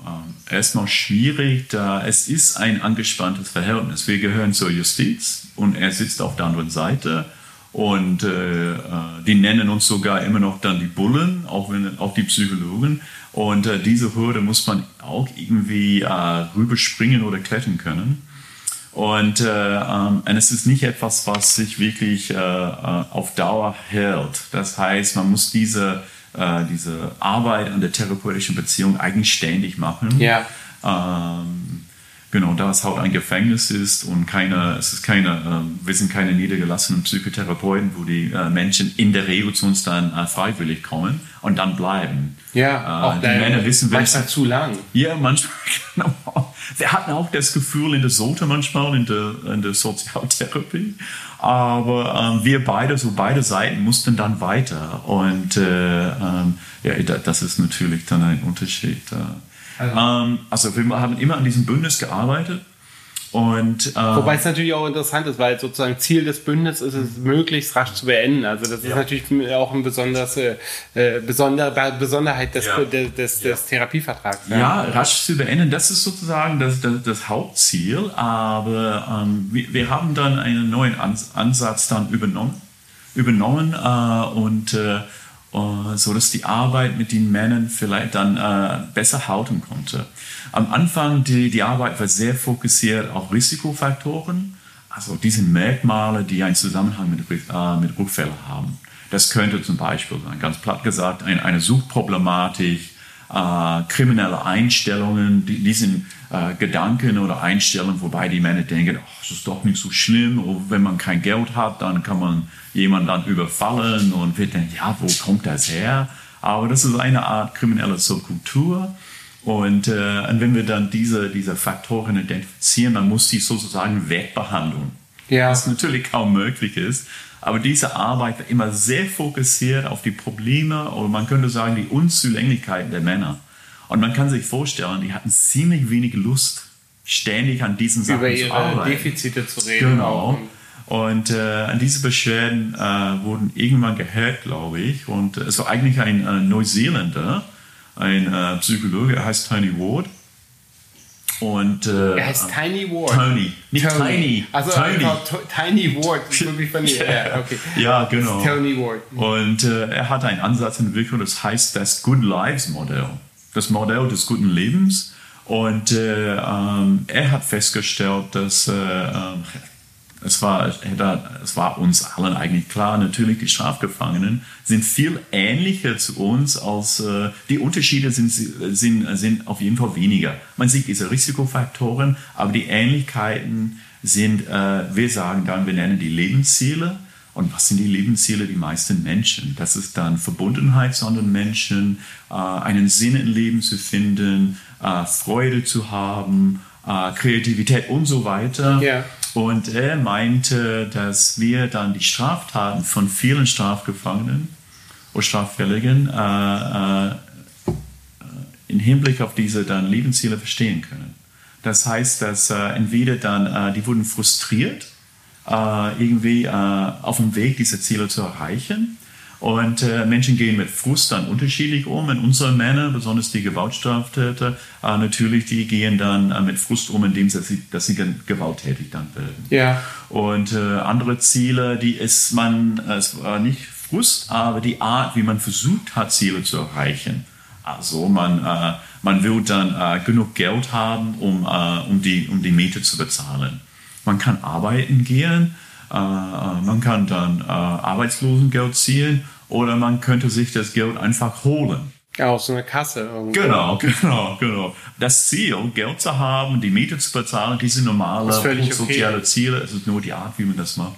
äh, erstmal schwierig, da es ist ein angespanntes Verhältnis. Wir gehören zur Justiz und er sitzt auf der anderen Seite und äh, äh die nennen uns sogar immer noch dann die Bullen, auch wenn auch die Psychologen. Und äh, diese Hürde muss man auch irgendwie äh, rüberspringen oder klettern können. Und, äh, ähm, und es ist nicht etwas, was sich wirklich äh, äh, auf Dauer hält. Das heißt, man muss diese, äh, diese Arbeit an der therapeutischen Beziehung eigentlich ständig machen. Ja. Ähm, Genau, da es halt ein Gefängnis ist und keine, es ist keine, äh, wir sind keine niedergelassenen Psychotherapeuten, wo die äh, Menschen in der Regel zu uns dann äh, freiwillig kommen und dann bleiben. Ja, äh, auch die Männer wissen, manchmal zu lang. Ja, manchmal, (laughs) genau. Wir hatten auch das Gefühl in der Sorte manchmal, in der, in der Sozialtherapie. Aber ähm, wir beide, so beide Seiten, mussten dann weiter. Und äh, ähm, ja, das ist natürlich dann ein Unterschied. Äh, also, ähm, also wir haben immer an diesem Bündnis gearbeitet. Und, äh, Wobei es natürlich auch interessant ist, weil sozusagen Ziel des Bündnisses ist es, möglichst rasch zu beenden. Also das ist ja. natürlich auch eine besonders, äh, besondere Besonderheit des, ja. des, des, des Therapievertrags. Ja. ja. rasch zu beenden, das ist sozusagen das, das, das Hauptziel. Aber ähm, wir, wir, haben dann einen neuen Ansatz dann übernommen, übernommen äh, und äh, so dass die Arbeit mit den Männern vielleicht dann äh, besser halten konnte. Am Anfang die, die Arbeit war sehr fokussiert auf Risikofaktoren, also diese Merkmale, die einen Zusammenhang mit, äh, mit Rückfällen haben. Das könnte zum Beispiel sein, ganz platt gesagt, ein, eine Suchproblematik, äh, kriminelle Einstellungen, die, diesen äh, Gedanken oder Einstellungen, wobei die Männer denken, oh, das ist doch nicht so schlimm, oder wenn man kein Geld hat, dann kann man jemanden dann überfallen und wir denken, ja, wo kommt das her? Aber das ist eine Art kriminelle Subkultur. Und, äh, und wenn wir dann diese, diese Faktoren identifizieren, dann muss die sozusagen wegbehandeln. Ja. Was natürlich kaum möglich ist. Aber diese Arbeit war immer sehr fokussiert auf die Probleme oder man könnte sagen die Unzulänglichkeiten der Männer. Und man kann sich vorstellen, die hatten ziemlich wenig Lust, ständig an diesen Sachen Über ihre zu arbeiten. Defizite zu reden. Genau. Und äh, an diese Beschwerden äh, wurden irgendwann gehört, glaube ich. Und es war eigentlich ein äh, Neuseeländer, ein äh, Psychologe, er heißt Tony Ward. Und, äh, er heißt Tiny Ward. Tony, nicht Tony. Tiny. Also Tony. Tiny Ward, (laughs) ja, okay. ja, genau. Tony Ward. Und äh, er hat einen Ansatz entwickelt, das heißt das Good Lives Modell. Das Modell des guten Lebens. Und äh, ähm, er hat festgestellt, dass äh, ähm, es war, es war uns allen eigentlich klar, natürlich die Strafgefangenen sind viel ähnlicher zu uns als äh, die Unterschiede sind, sind, sind auf jeden Fall weniger. Man sieht diese Risikofaktoren, aber die Ähnlichkeiten sind, äh, wir sagen dann, wir nennen die Lebensziele. Und was sind die Lebensziele der meisten Menschen? Das ist dann Verbundenheit zu anderen Menschen, äh, einen Sinn im Leben zu finden, äh, Freude zu haben, äh, Kreativität und so weiter. Ja. Und er meinte, dass wir dann die Straftaten von vielen Strafgefangenen oder Straffälligen äh, äh, im Hinblick auf diese dann Lebensziele verstehen können. Das heißt, dass äh, entweder dann äh, die wurden frustriert, äh, irgendwie äh, auf dem Weg diese Ziele zu erreichen, und äh, Menschen gehen mit Frust dann unterschiedlich um. Und unsere Männer, besonders die Gewaltstraftäter, äh, natürlich, die gehen dann äh, mit Frust um, indem sie, dass sie gewalttätig dann werden. Ja. Und äh, andere Ziele, die ist man, es war nicht Frust, aber die Art, wie man versucht hat, Ziele zu erreichen. Also man, äh, man will dann äh, genug Geld haben, um, um, die, um die Miete zu bezahlen. Man kann arbeiten gehen, äh, man kann dann äh, Arbeitslosengeld ziehen oder man könnte sich das Geld einfach holen. Aus einer Kasse. Irgendwo. Genau, (laughs) genau, genau. Das Ziel, Geld zu haben, die Miete zu bezahlen, diese normale soziale okay. Ziele, es ist nur die Art, wie man das macht.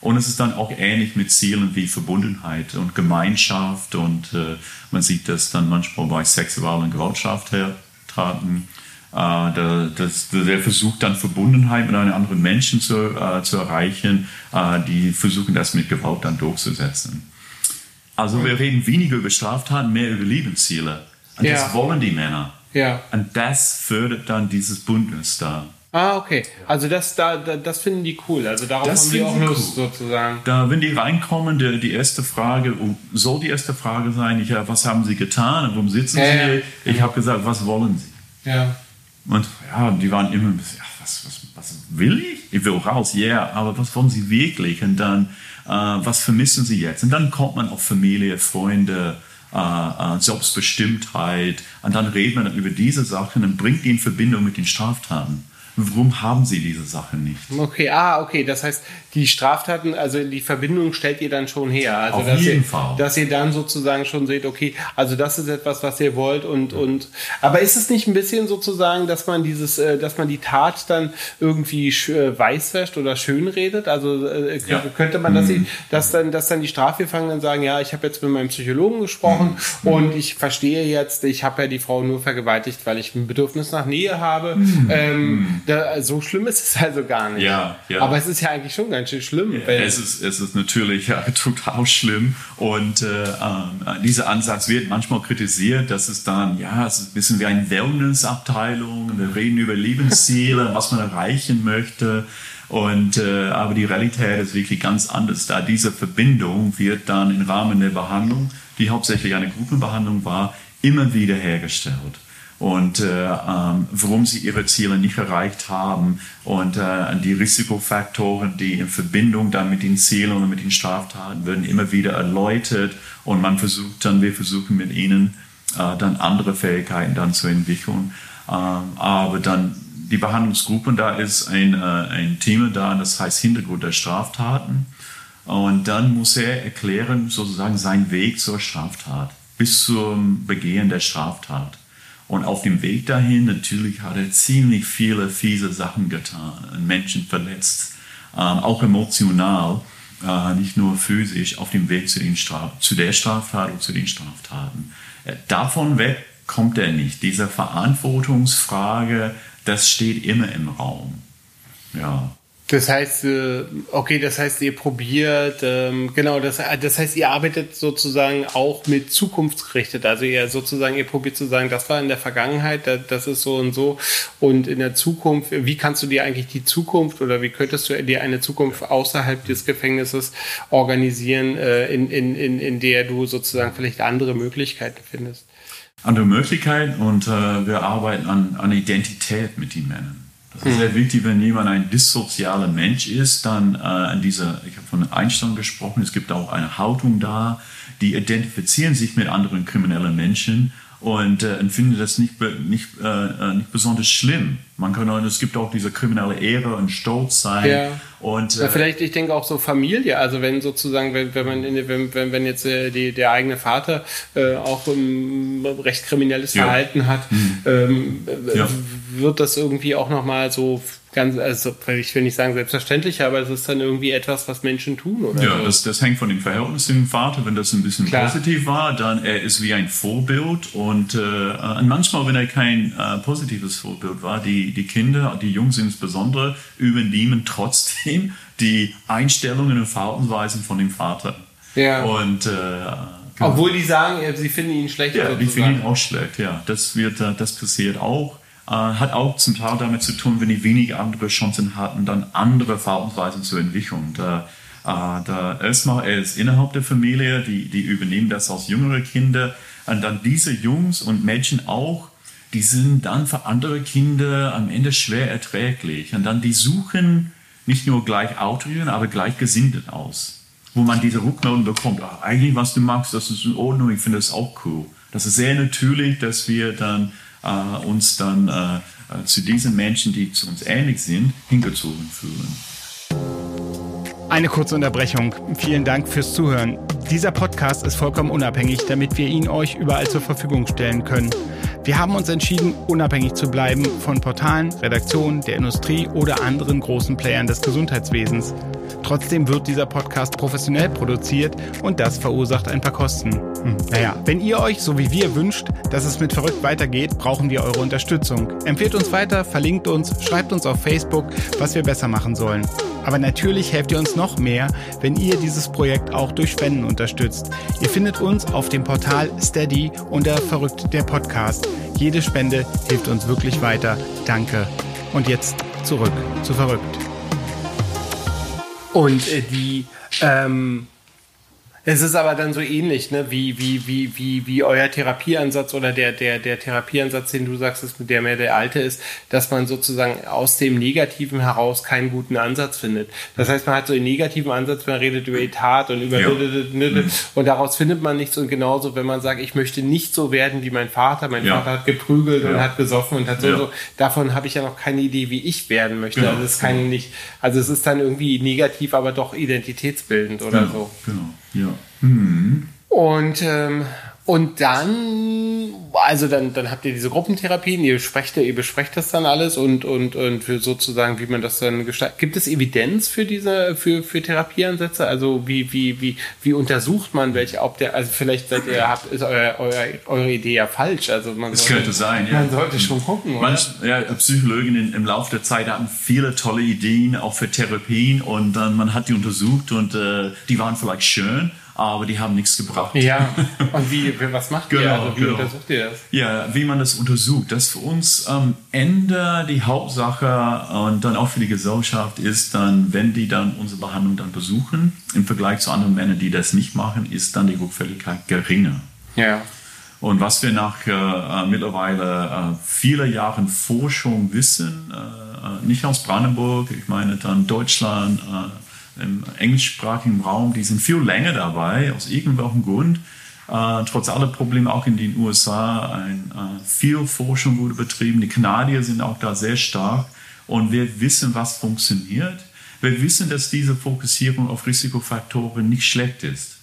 Und es ist dann auch ähnlich mit Zielen wie Verbundenheit und Gemeinschaft und äh, man sieht das dann manchmal bei sexuellen Gewaltstraftaten äh, das, der versucht dann Verbundenheit mit einem anderen Menschen zu, äh, zu erreichen. Äh, die versuchen das mit Gewalt dann durchzusetzen. Also wir reden weniger über Straftaten, mehr über Lebensziele. Und ja. das wollen die Männer. Ja. Und das fördert dann dieses Bündnis da. Ah, okay. Also das, da, das finden die cool. Also darauf das haben die auch Lust cool. sozusagen. Da, wenn die reinkommen, die, die erste Frage, soll die erste Frage sein, ich, was haben sie getan? Warum sitzen äh, sie? Ich habe gesagt, was wollen sie? Ja. Und ja, die waren immer ein bisschen, ja, was, was, was will ich? Ich will raus, ja, yeah, aber was wollen sie wirklich? Und dann, äh, was vermissen sie jetzt? Und dann kommt man auf Familie, Freunde, äh, äh, Selbstbestimmtheit. Und dann redet man über diese Sachen und bringt die in Verbindung mit den Straftaten. Warum haben sie diese Sachen nicht? Okay, ah, okay. Das heißt, die Straftaten, also die Verbindung stellt ihr dann schon her. Also, Auf dass jeden ihr, Fall. Dass ihr dann sozusagen schon seht, okay, also das ist etwas, was ihr wollt und, und, aber ist es nicht ein bisschen sozusagen, dass man dieses, äh, dass man die Tat dann irgendwie äh, weißwäscht oder schönredet? Also äh, ja. könnte man das, mhm. dass dann, dass dann die Strafgefangenen sagen, ja, ich habe jetzt mit meinem Psychologen gesprochen mhm. und ich verstehe jetzt, ich habe ja die Frau nur vergewaltigt, weil ich ein Bedürfnis nach Nähe habe. Mhm. Ähm, mhm. Da, so schlimm ist es also gar nicht. Ja, ja. Aber es ist ja eigentlich schon ganz schön schlimm. Ja, es, ist, es ist natürlich ja, (laughs) total schlimm. Und äh, äh, dieser Ansatz wird manchmal kritisiert, dass es dann, ja, es ist ein bisschen wie eine Wellness-Abteilung. Wir reden über Lebensziele, was man erreichen möchte. Und, äh, aber die Realität ist wirklich ganz anders. Da diese Verbindung wird dann im Rahmen der Behandlung, die hauptsächlich eine Gruppenbehandlung war, immer wieder hergestellt und äh, ähm, warum sie ihre Ziele nicht erreicht haben und äh, die Risikofaktoren, die in Verbindung dann mit den Zielen und mit den Straftaten werden immer wieder erläutert und man versucht dann, wir versuchen mit ihnen äh, dann andere Fähigkeiten dann zu entwickeln. Ähm, aber dann die Behandlungsgruppen, da ist ein, äh, ein Thema da, das heißt Hintergrund der Straftaten. Und dann muss er erklären, sozusagen seinen Weg zur Straftat bis zum Begehen der Straftat. Und auf dem Weg dahin, natürlich hat er ziemlich viele fiese Sachen getan, Menschen verletzt, ähm, auch emotional, äh, nicht nur physisch, auf dem Weg zu, den Straf zu der Straftat und zu den Straftaten. Äh, davon weg kommt er nicht. Diese Verantwortungsfrage, das steht immer im Raum. Ja. Das heißt, äh, okay, das heißt, ihr probiert, ähm, genau, das, das heißt, ihr arbeitet sozusagen auch mit zukunftsgerichtet. Also ihr sozusagen, ihr probiert zu sagen, das war in der Vergangenheit, das ist so und so. Und in der Zukunft, wie kannst du dir eigentlich die Zukunft oder wie könntest du dir eine Zukunft außerhalb des Gefängnisses organisieren, äh, in, in, in, in der du sozusagen vielleicht andere Möglichkeiten findest? Andere Möglichkeiten und äh, wir arbeiten an, an Identität mit den Männern. Das ist sehr wichtig, wenn jemand ein dissozialer Mensch ist, dann äh, an dieser, ich habe von Einstellung gesprochen, es gibt auch eine Haltung da, die identifizieren sich mit anderen kriminellen Menschen und äh, empfinde das nicht, nicht, äh, äh, nicht besonders schlimm. Man kann auch, es gibt auch diese kriminelle Ehre und Stolz sein. Ja. Und, äh, vielleicht, ich denke auch so Familie, also wenn sozusagen, wenn, wenn man in, wenn, wenn, wenn jetzt äh, die, der eigene Vater äh, auch ein recht kriminelles Ja. Verhalten hat, ähm, äh, Ja. wird das irgendwie auch nochmal so ganz, also ich will nicht sagen selbstverständlich, aber es ist dann irgendwie etwas, was Menschen tun, oder? Ja, so. das, das hängt von dem Verhältnis zu dem Vater. Wenn das ein bisschen Klar. positiv war, dann er ist wie ein Vorbild. Und, äh, und manchmal, wenn er kein äh, positives Vorbild war, die, die Kinder, die Jungs insbesondere, übernehmen trotzdem die Einstellungen und Verhaltensweisen von dem Vater. Ja. Und äh. Obwohl die sagen, sie finden ihn schlecht. Ja, die sozusagen. finden ihn auch schlecht, ja. Das, wird, äh, das passiert auch. Äh, hat auch zum Teil damit zu tun, wenn die weniger andere Chancen hatten, dann andere Verhaltensweisen zu entwickeln. Da, äh, da erstmal, er ist innerhalb der Familie, die, die übernehmen das als jüngere Kinder. Und dann diese Jungs und Mädchen auch, die sind dann für andere Kinder am Ende schwer erträglich. Und dann die suchen nicht nur Gleichaltrigen, aber Gleichgesinnten aus wo man diese Rückmeldung bekommt, ah, eigentlich was du magst, das ist in Ordnung, ich finde das auch cool. Das ist sehr natürlich, dass wir dann äh, uns dann äh, zu diesen Menschen, die zu uns ähnlich sind, hingezogen fühlen. Eine kurze Unterbrechung. Vielen Dank fürs Zuhören. Dieser Podcast ist vollkommen unabhängig, damit wir ihn euch überall zur Verfügung stellen können. Wir haben uns entschieden, unabhängig zu bleiben von Portalen, Redaktionen, der Industrie oder anderen großen Playern des Gesundheitswesens. Trotzdem wird dieser Podcast professionell produziert und das verursacht ein paar Kosten. Hm, naja, wenn ihr euch, so wie wir, wünscht, dass es mit Verrückt weitergeht, brauchen wir eure Unterstützung. Empfehlt uns weiter, verlinkt uns, schreibt uns auf Facebook, was wir besser machen sollen. Aber natürlich helft ihr uns noch mehr, wenn ihr dieses Projekt auch durch Spenden unterstützt. Ihr findet uns auf dem Portal Steady unter Verrückt der Podcast. Jede Spende hilft uns wirklich weiter. Danke. Und jetzt zurück zu Verrückt. Und äh, die, ähm, es ist aber dann so ähnlich, ne, wie, wie, wie, wie, wie euer Therapieansatz oder der, der, der Therapieansatz, den du sagst, ist, der mehr der alte ist, dass man sozusagen aus dem Negativen heraus keinen guten Ansatz findet. Das heißt, man hat so einen negativen Ansatz, man redet über Etat und über Ja. und daraus findet man nichts und genauso, wenn man sagt, ich möchte nicht so werden wie mein Vater, mein Ja. Vater hat geprügelt und Ja. hat gesoffen und hat so, so, davon habe ich ja noch keine Idee, wie ich werden möchte. Genau. Also es kann nicht, also es ist dann irgendwie negativ, aber doch identitätsbildend oder Genau, so. genau, ja. Mhm. Und ähm, und dann, also dann, dann habt ihr diese Gruppentherapien, ihr besprecht, ihr besprecht das dann alles und, und, und für sozusagen, wie man das dann gestaltet. Gibt es Evidenz für diese, für, für Therapieansätze? Also wie, wie, wie, wie untersucht man welche, ob der, also vielleicht seid ihr, habt, ist euer, euer, eure Idee ja falsch. Also man Das sollte- könnte sein, ja. Man sollte schon gucken, oder? Manch, ja, Psychologen im Laufe der Zeit hatten viele tolle Ideen, auch für Therapien, und dann man hat die untersucht und äh, die waren vielleicht schön, aber die haben nichts gebracht. Ja, (laughs) und wie, was macht ihr? Genau, Also wie genau. untersucht ihr das? Ja, wie man das untersucht, das für uns am Ende die Hauptsache und dann auch für die Gesellschaft ist dann, wenn die dann unsere Behandlung dann besuchen, im Vergleich zu anderen Männern, die das nicht machen, ist dann die Rückfälligkeit geringer. Ja. Und was wir nach äh, mittlerweile äh, vielen Jahren Forschung wissen, äh, äh, nicht aus Brandenburg, ich meine dann Deutschland, äh, im englischsprachigen Raum, die sind viel länger dabei, aus irgendwelchem Grund. Äh, trotz aller Probleme auch in den USA, ein, äh, viel Forschung wurde betrieben. Die Kanadier sind auch da sehr stark und wir wissen, was funktioniert. Wir wissen, dass diese Fokussierung auf Risikofaktoren nicht schlecht ist.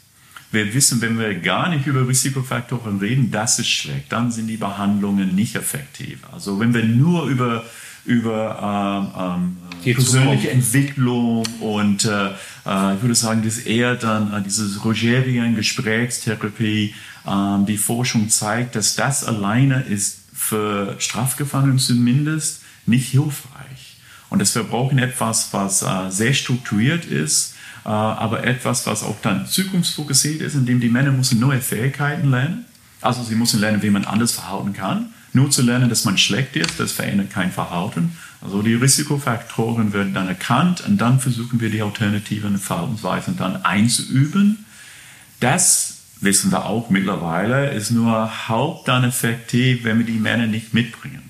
Wir wissen, wenn wir gar nicht über Risikofaktoren reden, das ist schlecht. Dann sind die Behandlungen nicht effektiv. Also wenn wir nur über über ähm, ähm, Die persönliche. Entwicklung und äh, äh, ich würde sagen, das ist eher dann äh, dieses Rogerien Gesprächstherapie. Ähm, die Forschung zeigt, dass das alleine ist für Strafgefangene zumindest nicht hilfreich. Und dass wir brauchen etwas, was äh, sehr strukturiert ist, äh, aber etwas, was auch dann zukunftsfokussiert ist, indem die Männer müssen neue Fähigkeiten lernen. Also sie müssen lernen, wie man anders verhalten kann. Nur zu lernen, dass man schlecht ist, das verändert kein Verhalten. Also die Risikofaktoren werden dann erkannt und dann versuchen wir die alternativen Verhaltensweisen dann einzuüben. Das wissen wir auch mittlerweile, ist nur halb dann effektiv, wenn wir die Männer nicht mitbringen.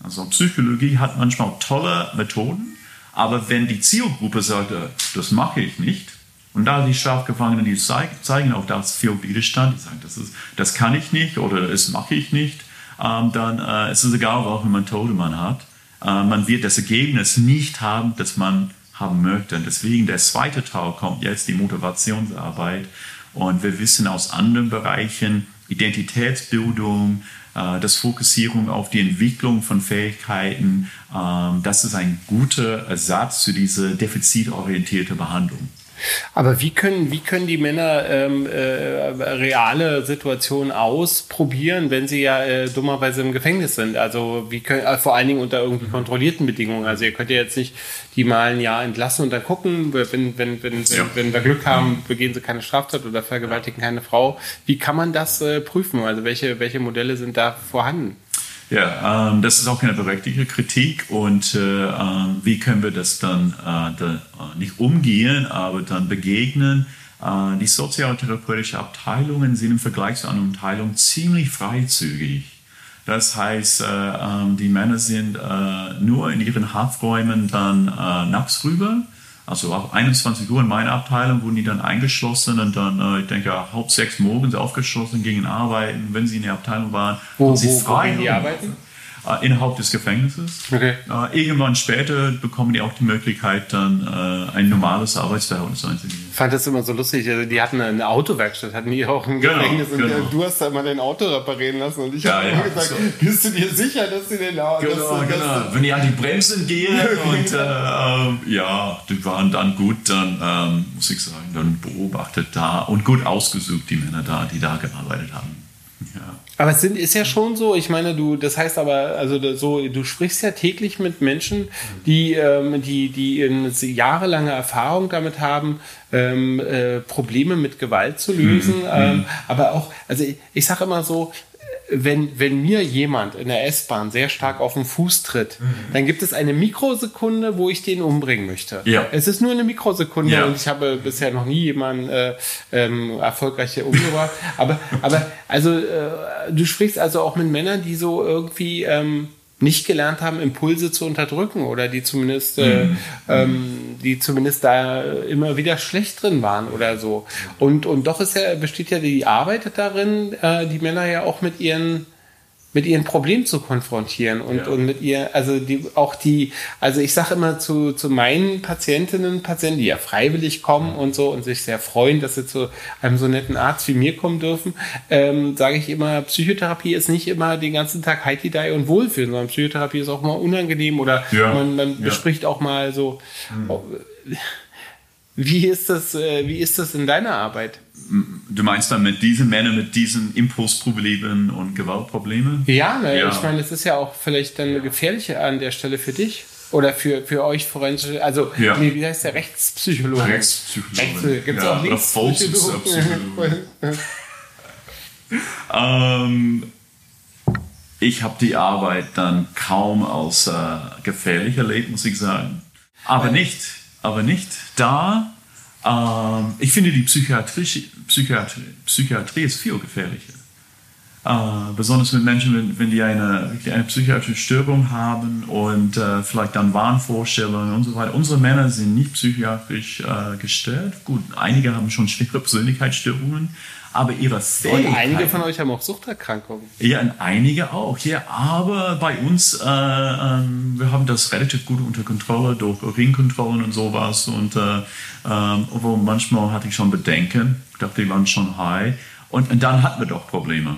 Also Psychologie hat manchmal tolle Methoden, aber wenn die Zielgruppe sagt, äh, das mache ich nicht, Und da die Strafgefangenen, die zeigen auch das viel Widerstand, die sagen, das, ist, das kann ich nicht oder das mache ich nicht, ähm, dann äh, ist es egal, welche Methode man hat. Äh, man wird das Ergebnis nicht haben, das man haben möchte. Und deswegen der zweite Teil kommt jetzt, die Motivationsarbeit. Und wir wissen aus anderen Bereichen, Identitätsbildung, äh, das Fokussierung auf die Entwicklung von Fähigkeiten, ähm, das ist ein guter Ersatz für diese defizitorientierte Behandlung. Aber wie können, wie können die Männer ähm, äh, reale Situationen ausprobieren, wenn sie ja äh, dummerweise im Gefängnis sind? Also wie können, äh, vor allen Dingen unter irgendwie kontrollierten Bedingungen. Also ihr könnt ja jetzt nicht die mal ein Jahr entlassen und dann gucken, wenn, wenn, wenn, ja. wenn, wenn wir Glück haben, begehen sie keine Straftat oder vergewaltigen keine Frau. Wie kann man das äh, prüfen? Also welche, welche Modelle sind da vorhanden? Ja, ähm, das ist auch eine berechtigte Kritik und äh, ähm, wie können wir das dann äh, da, äh, nicht umgehen, aber dann begegnen? Äh, die sozialtherapeutische Abteilungen sind im Vergleich zu anderen Abteilungen ziemlich freizügig. Das heißt, äh, ähm, die Männer sind äh, nur in ihren Hafträumen dann nachts rüber also ab 21 Uhr in meiner Abteilung wurden die dann eingeschlossen und dann, äh, ich denke, halb sechs morgens aufgeschlossen, gingen arbeiten, wenn sie in der Abteilung waren. Wo, wo, sie frei wo die arbeiten? Äh, innerhalb des Gefängnisses. Okay. Äh, irgendwann später bekommen die auch die Möglichkeit, dann äh, ein normales Arbeitsverhältnis einzugehen. Ich fand das immer so lustig. Also die hatten eine Autowerkstatt, hatten die auch im genau, Gefängnis. Und genau. du hast da mal dein Auto reparieren lassen. Und ich ja, habe ja, gesagt, so. bist du dir sicher, dass sie den Auto... Genau, das, genau. Wenn die an die Bremsen gehen (laughs) und äh, ähm, ja, die waren dann gut, dann ähm, muss ich sagen, dann beobachtet da und gut ausgesucht, die Männer da, die da gearbeitet haben. Aber es sind, ist ja schon so, ich meine, du, das heißt aber, also so, du sprichst ja täglich mit Menschen, die, ähm, die, die in jahrelange Erfahrung damit haben, ähm, äh, Probleme mit Gewalt zu lösen. Mhm. Ähm, aber auch, also ich, ich sage immer so, wenn, wenn mir jemand in der S-Bahn sehr stark auf den Fuß tritt, mhm. dann gibt es eine Mikrosekunde, wo ich den umbringen möchte. Ja. Es ist nur eine Mikrosekunde ja. und ich habe bisher noch nie jemanden äh, ähm, erfolgreich umgebracht. aber, aber also äh, du sprichst also auch mit Männern, die so irgendwie ähm, nicht gelernt haben, Impulse zu unterdrücken oder die zumindest, äh, mhm. ähm, die zumindest da immer wieder schlecht drin waren oder so. Und, und doch ist ja, besteht ja die Arbeit darin, äh, die Männer ja auch mit ihren mit ihren Problemen zu konfrontieren und, ja. und mit ihr, also die, auch die, also ich sage immer zu, zu meinen Patientinnen und Patienten, die ja freiwillig kommen und so und sich sehr freuen, dass sie zu einem so netten Arzt wie mir kommen dürfen, ähm, sage ich immer, Psychotherapie ist nicht immer den ganzen Tag Heidi Dai und Wohlfühlen, sondern Psychotherapie ist auch mal unangenehm oder ja. man, man bespricht auch mal so, mhm. Wie ist das, äh, wie ist das in deiner Arbeit? Du meinst dann mit diesen Männern mit diesen Impulsproblemen und Gewaltproblemen? Ja, ne, ja. ich meine, es ist ja auch vielleicht dann ja. gefährliche an der Stelle für dich. Oder für, für euch forensische, also ja. nee, wie heißt der Rechtspsychologe? Rechtspsychologe. Rechts, Gibt es ja, auch Rechtspsychologe? ähm, ich habe die Arbeit dann kaum als äh, gefährlich erlebt, muss ich sagen. Aber nicht, aber nicht da ähm, ich finde, die Psychiatrie, Psychiatrie, Psychiatrie ist viel gefährlicher. Äh, besonders mit Menschen, wenn, wenn die eine, eine psychiatrische Störung haben und äh, vielleicht dann Wahnvorstellungen und so weiter. Unsere Männer sind nicht psychiatrisch äh, gestört. Gut, einige haben schon schwere Persönlichkeitsstörungen, aber ihre Fähigkeit. Und einige von euch haben auch Suchterkrankungen. Ja, einige auch, ja. Aber bei uns, äh, ähm, wir haben das relativ gut unter Kontrolle durch Urinkontrollen und sowas. Und äh, ähm, obwohl manchmal hatte ich schon Bedenken, ich dachte, die waren schon high. Und, und dann hatten wir doch Probleme.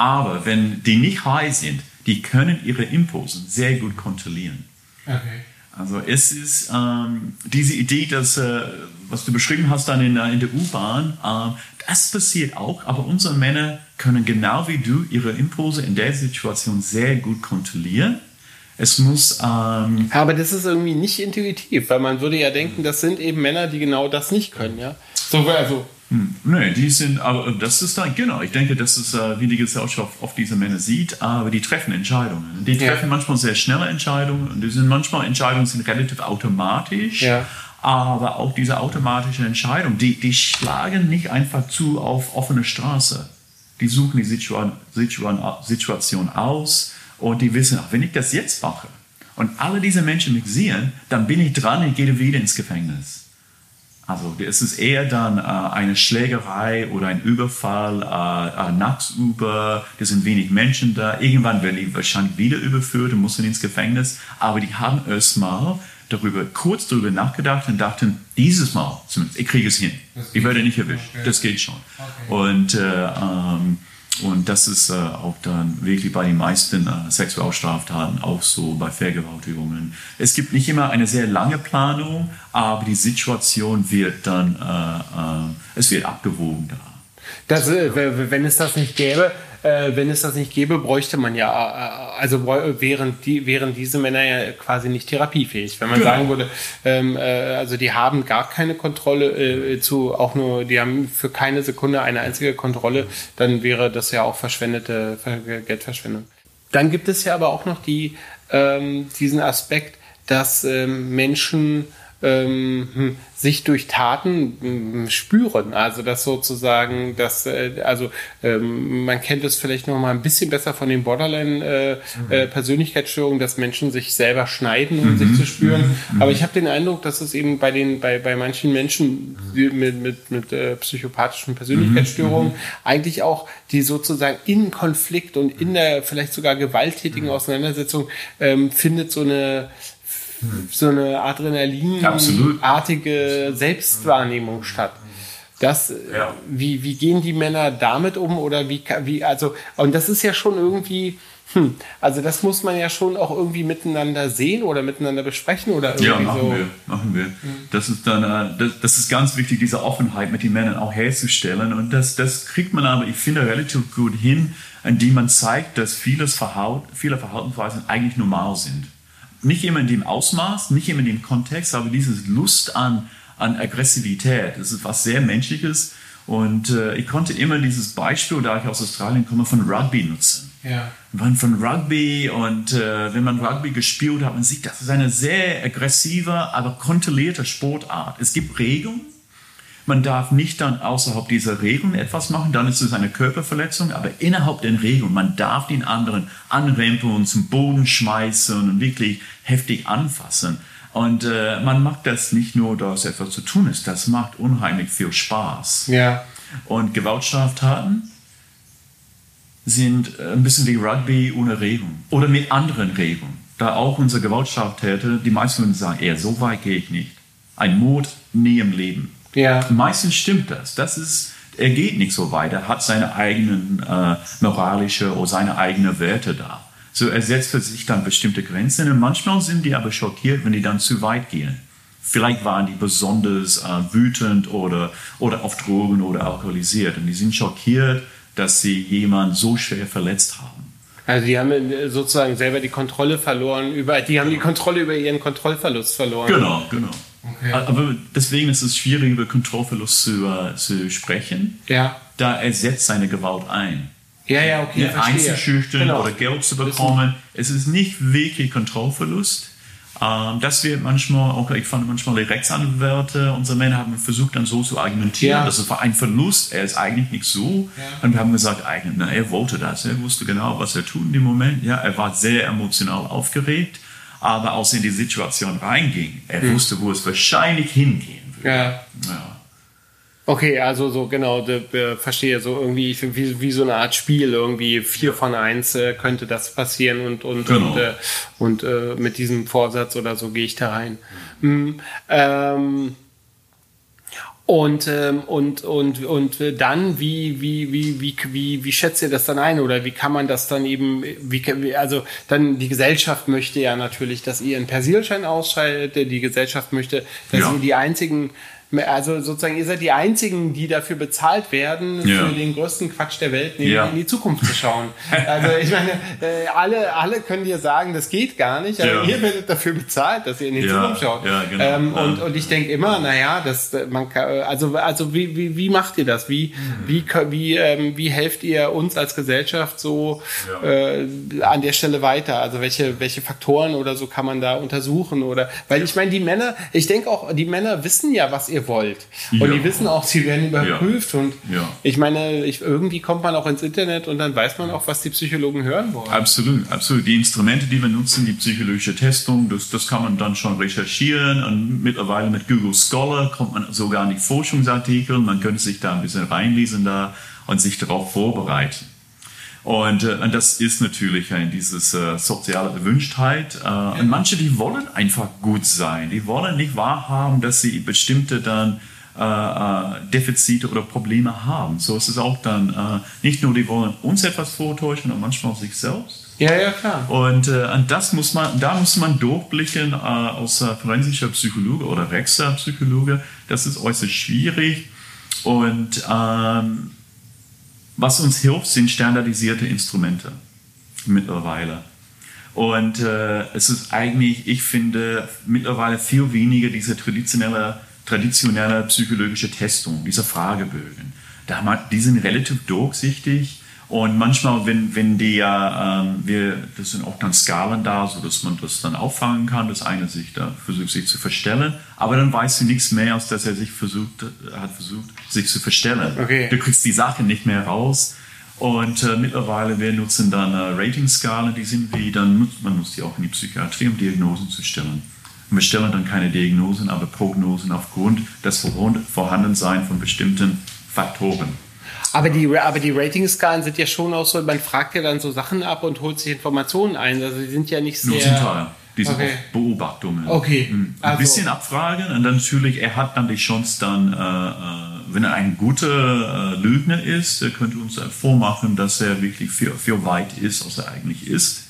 Aber wenn die nicht high sind, die können ihre Impulse sehr gut kontrollieren. Okay. Also es ist ähm, diese Idee, dass, äh, was du beschrieben hast dann in, in der U-Bahn, äh, das passiert auch, aber unsere Männer können genau wie du ihre Impulse in der Situation sehr gut kontrollieren. Es muss. Ähm aber das ist irgendwie nicht intuitiv, weil man würde ja denken, das sind eben Männer, die genau das nicht können, ja. So, also hm, nee, die sind, aber das ist dann, genau, ich denke, das ist, äh, wie die Gesellschaft oft diese Männer sieht, aber die treffen Entscheidungen. Die treffen ja. manchmal sehr schnelle Entscheidungen und die sind manchmal Entscheidungen sind relativ automatisch. Ja. Aber auch diese automatische Entscheidung, die, die schlagen nicht einfach zu auf offene Straße. Die suchen die Situa Situa Situation aus und die wissen, wenn ich das jetzt mache und alle diese Menschen mich sehen, dann bin ich dran und gehe wieder ins Gefängnis. Also es ist eher dann äh, eine Schlägerei oder ein Überfall äh, äh, nachts über. Da sind wenig Menschen da. Irgendwann werden die wahrscheinlich wieder überführt und müssen ins Gefängnis. Aber die haben erstmal darüber kurz darüber nachgedacht und dachten, dieses Mal, ich kriege es hin. Ich werde nicht erwischt. Okay. Das geht schon. Okay. Und äh, ähm, und das ist äh, auch dann wirklich bei den meisten äh, Sexualstraftaten auch so bei Vergewaltigungen. Es gibt nicht immer eine sehr lange Planung, aber die Situation wird dann, äh, äh es wird abgewogen da. Das, äh, wenn es das nicht gäbe, äh, wenn es das nicht gäbe, bräuchte man ja, äh, also wären, die, wären diese Männer ja quasi nicht therapiefähig. Wenn man genau. sagen würde, ähm, äh, also die haben gar keine Kontrolle äh, zu, auch nur, die haben für keine Sekunde eine einzige Kontrolle, dann wäre das ja auch verschwendete Geldverschwendung. Dann gibt es ja aber auch noch die, ähm, diesen Aspekt, dass ähm, Menschen ähm, hm, sich durch Taten hm, spüren. Also das sozusagen, dass äh, also ähm, man kennt es vielleicht noch mal ein bisschen besser von den Borderline-Persönlichkeitsstörungen, äh, äh, dass Menschen sich selber schneiden, um mhm. sich zu spüren. Mhm. mhm. Aber ich habe den Eindruck, dass es eben bei den bei bei manchen Menschen mit mit mit äh, psychopathischen Persönlichkeitsstörungen mhm. eigentlich auch die sozusagen in Konflikt und in der vielleicht sogar gewalttätigen mhm. Auseinandersetzung ähm, findet so eine so eine Adrenalinartige Selbstwahrnehmung statt. Das, ja. wie, wie gehen die Männer damit um oder wie, wie, also, und das ist ja schon irgendwie, hm, also das muss man ja schon auch irgendwie miteinander sehen oder miteinander besprechen oder irgendwie Ja, machen so. wir, machen wir. Hm. Das ist dann, äh, das, das, ist ganz wichtig, diese Offenheit mit den Männern auch herzustellen und das, das kriegt man aber, ich finde, relativ gut hin, indem man zeigt, dass vieles Verhalten, viele Verhaltensweisen eigentlich normal sind nicht immer in dem Ausmaß, nicht immer in dem Kontext, aber dieses Lust an, an Aggressivität, das ist was sehr Menschliches. Und äh, ich konnte immer dieses Beispiel, da ich aus Australien komme, von Rugby nutzen. Ja. Von, von Rugby und äh, wenn man Rugby gespielt hat, man sieht, das ist eine sehr aggressive, aber kontrollierte Sportart. Es gibt Regeln, man darf nicht dann außerhalb dieser Regeln etwas machen, dann ist es eine Körperverletzung, aber innerhalb der Regeln, man darf den anderen anrempeln, zum Boden schmeißen und wirklich heftig anfassen. Und äh, man macht das nicht nur, dass etwas zu tun ist, das macht unheimlich viel Spaß. Ja. Und Gewaltstraftaten sind äh, ein bisschen wie Rugby ohne Regeln oder mit anderen Regeln. Da auch unsere Gewaltstraftäter, die meisten würden sagen, eher so weit gehe ich nicht. Ein Mord nie im Leben. Ja. Meistens stimmt das. Das ist, er geht nicht so weit. Er hat seine eigenen äh, moralische oder seine eigenen Werte da. So er setzt für sich dann bestimmte Grenzen und manchmal sind die aber schockiert, wenn die dann zu weit gehen. Vielleicht waren die besonders äh, wütend oder, oder auf Drogen oder alkoholisiert und die sind schockiert, dass sie jemanden so schwer verletzt haben. Also die haben äh, sozusagen selber die Kontrolle verloren über, die haben die Kontrolle über ihren Kontrollverlust verloren. Genau, genau. Okay. Aber deswegen ist es schwierig, über Kontrollverlust zu, uh, zu sprechen. Ja. Da er setzt seine Gewalt ein. Ja, ja, okay. Ja, einzuschüchtern genau. oder Geld zu bekommen. Es ist nicht wirklich Kontrollverlust. Ähm, das wird manchmal, auch ich fand manchmal die Rechtsanwälte, unsere Männer haben versucht dann so zu argumentieren, ja. das war ein Verlust, er ist eigentlich nicht so. Ja. Und wir haben gesagt, eigentlich, na, er wollte das, er wusste genau, was er tut in dem Moment. Ja, er war sehr emotional aufgeregt aber als in die Situation reinging, er hm. wusste, wo es wahrscheinlich hingehen würde. Ja. ja. Okay, also so genau, de, de, verstehe so irgendwie wie, wie so eine Art Spiel irgendwie vier von eins äh, könnte das passieren und und genau. und, äh, und äh, mit diesem Vorsatz oder so gehe ich da rein. Mhm. Ähm, und, ähm, und, und, und dann, wie, wie, wie, wie, wie, wie schätzt ihr das dann ein? Oder wie kann man das dann eben, wie, also dann die Gesellschaft möchte ja natürlich, dass ihr einen Persilschein ausschaltet, die Gesellschaft möchte, dass ja. ihr die einzigen also sozusagen, ihr seid die Einzigen, die dafür bezahlt werden, ja. für den größten Quatsch der Welt, nämlich ja. in die Zukunft zu schauen. (laughs) Also ich meine, äh, alle, alle können dir sagen, das geht gar nicht, aber ja. ihr werdet dafür bezahlt, dass ihr in die Zukunft schaut. Ja, genau. Ähm, und, und ich denke immer, naja, das, man kann, also, also wie, wie, wie macht ihr das? Wie, mhm. wie, wie, ähm, wie helft ihr uns als Gesellschaft so äh, an der Stelle weiter? Also welche, welche Faktoren oder so kann man da untersuchen? Oder weil ich meine, die Männer, ich denke auch, die Männer wissen ja, was ihr gewollt. Und Ja. die wissen auch, sie werden überprüft. Und Ja. ich meine, ich, irgendwie kommt man auch ins Internet und dann weiß man auch, was die Psychologen hören wollen. Absolut, absolut. Die Instrumente, die wir nutzen, die psychologische Testung, das, das kann man dann schon recherchieren. Und mittlerweile mit Google Scholar kommt man sogar an die Forschungsartikel. Man könnte sich da ein bisschen reinlesen da und sich darauf vorbereiten. Und, äh, und das ist natürlich ein, dieses äh, soziale Erwünschtheit. Äh, Und manche, die wollen einfach gut sein. Die wollen nicht wahrhaben, dass sie bestimmte dann äh, Defizite oder Probleme haben. So ist es auch dann nicht nur, die wollen uns etwas vortäuschen, sondern manchmal auch sich selbst. Ja, ja, klar. Und, äh, und das muss man, da muss man durchblicken äh, als äh, forensischer Psychologe oder Rexa-Psychologe. Das ist äußerst schwierig. Und ähm, was uns hilft, sind standardisierte Instrumente mittlerweile. Und äh, es ist eigentlich, ich finde, mittlerweile viel weniger diese traditionelle, traditionelle psychologische Testung, diese Fragebögen. Die sind relativ durchsichtig und manchmal, wenn, wenn die ja, ähm, wir, das sind auch dann Skalen da, so dass man das dann auffangen kann, dass einer sich da versucht, sich zu verstellen, aber dann weißt du nichts mehr, als dass er sich versucht, hat versucht, sich zu verstellen. Okay. Du kriegst die Sache nicht mehr raus. Und äh, mittlerweile, wir nutzen dann äh, Ratingskalen, die sind wie, dann nutzt, man nutzt die auch in die Psychiatrie, um Diagnosen zu stellen. Und wir stellen dann keine Diagnosen, aber Prognosen aufgrund des Vorhand- Vorhandenseins von bestimmten Faktoren. Aber die, aber die Ratingskalen sind ja schon auch so, man fragt ja dann so Sachen ab und holt sich Informationen ein. Also die sind ja nicht Nur sehr... zum Teil. Diese Okay. Beobachtungen. Okay. Mhm. Ein Also- bisschen abfragen und dann natürlich, er hat dann die Chance dann, äh, äh, wenn er ein guter äh, Lügner ist, er könnte uns vormachen, dass er wirklich viel, viel weit ist, als er eigentlich ist.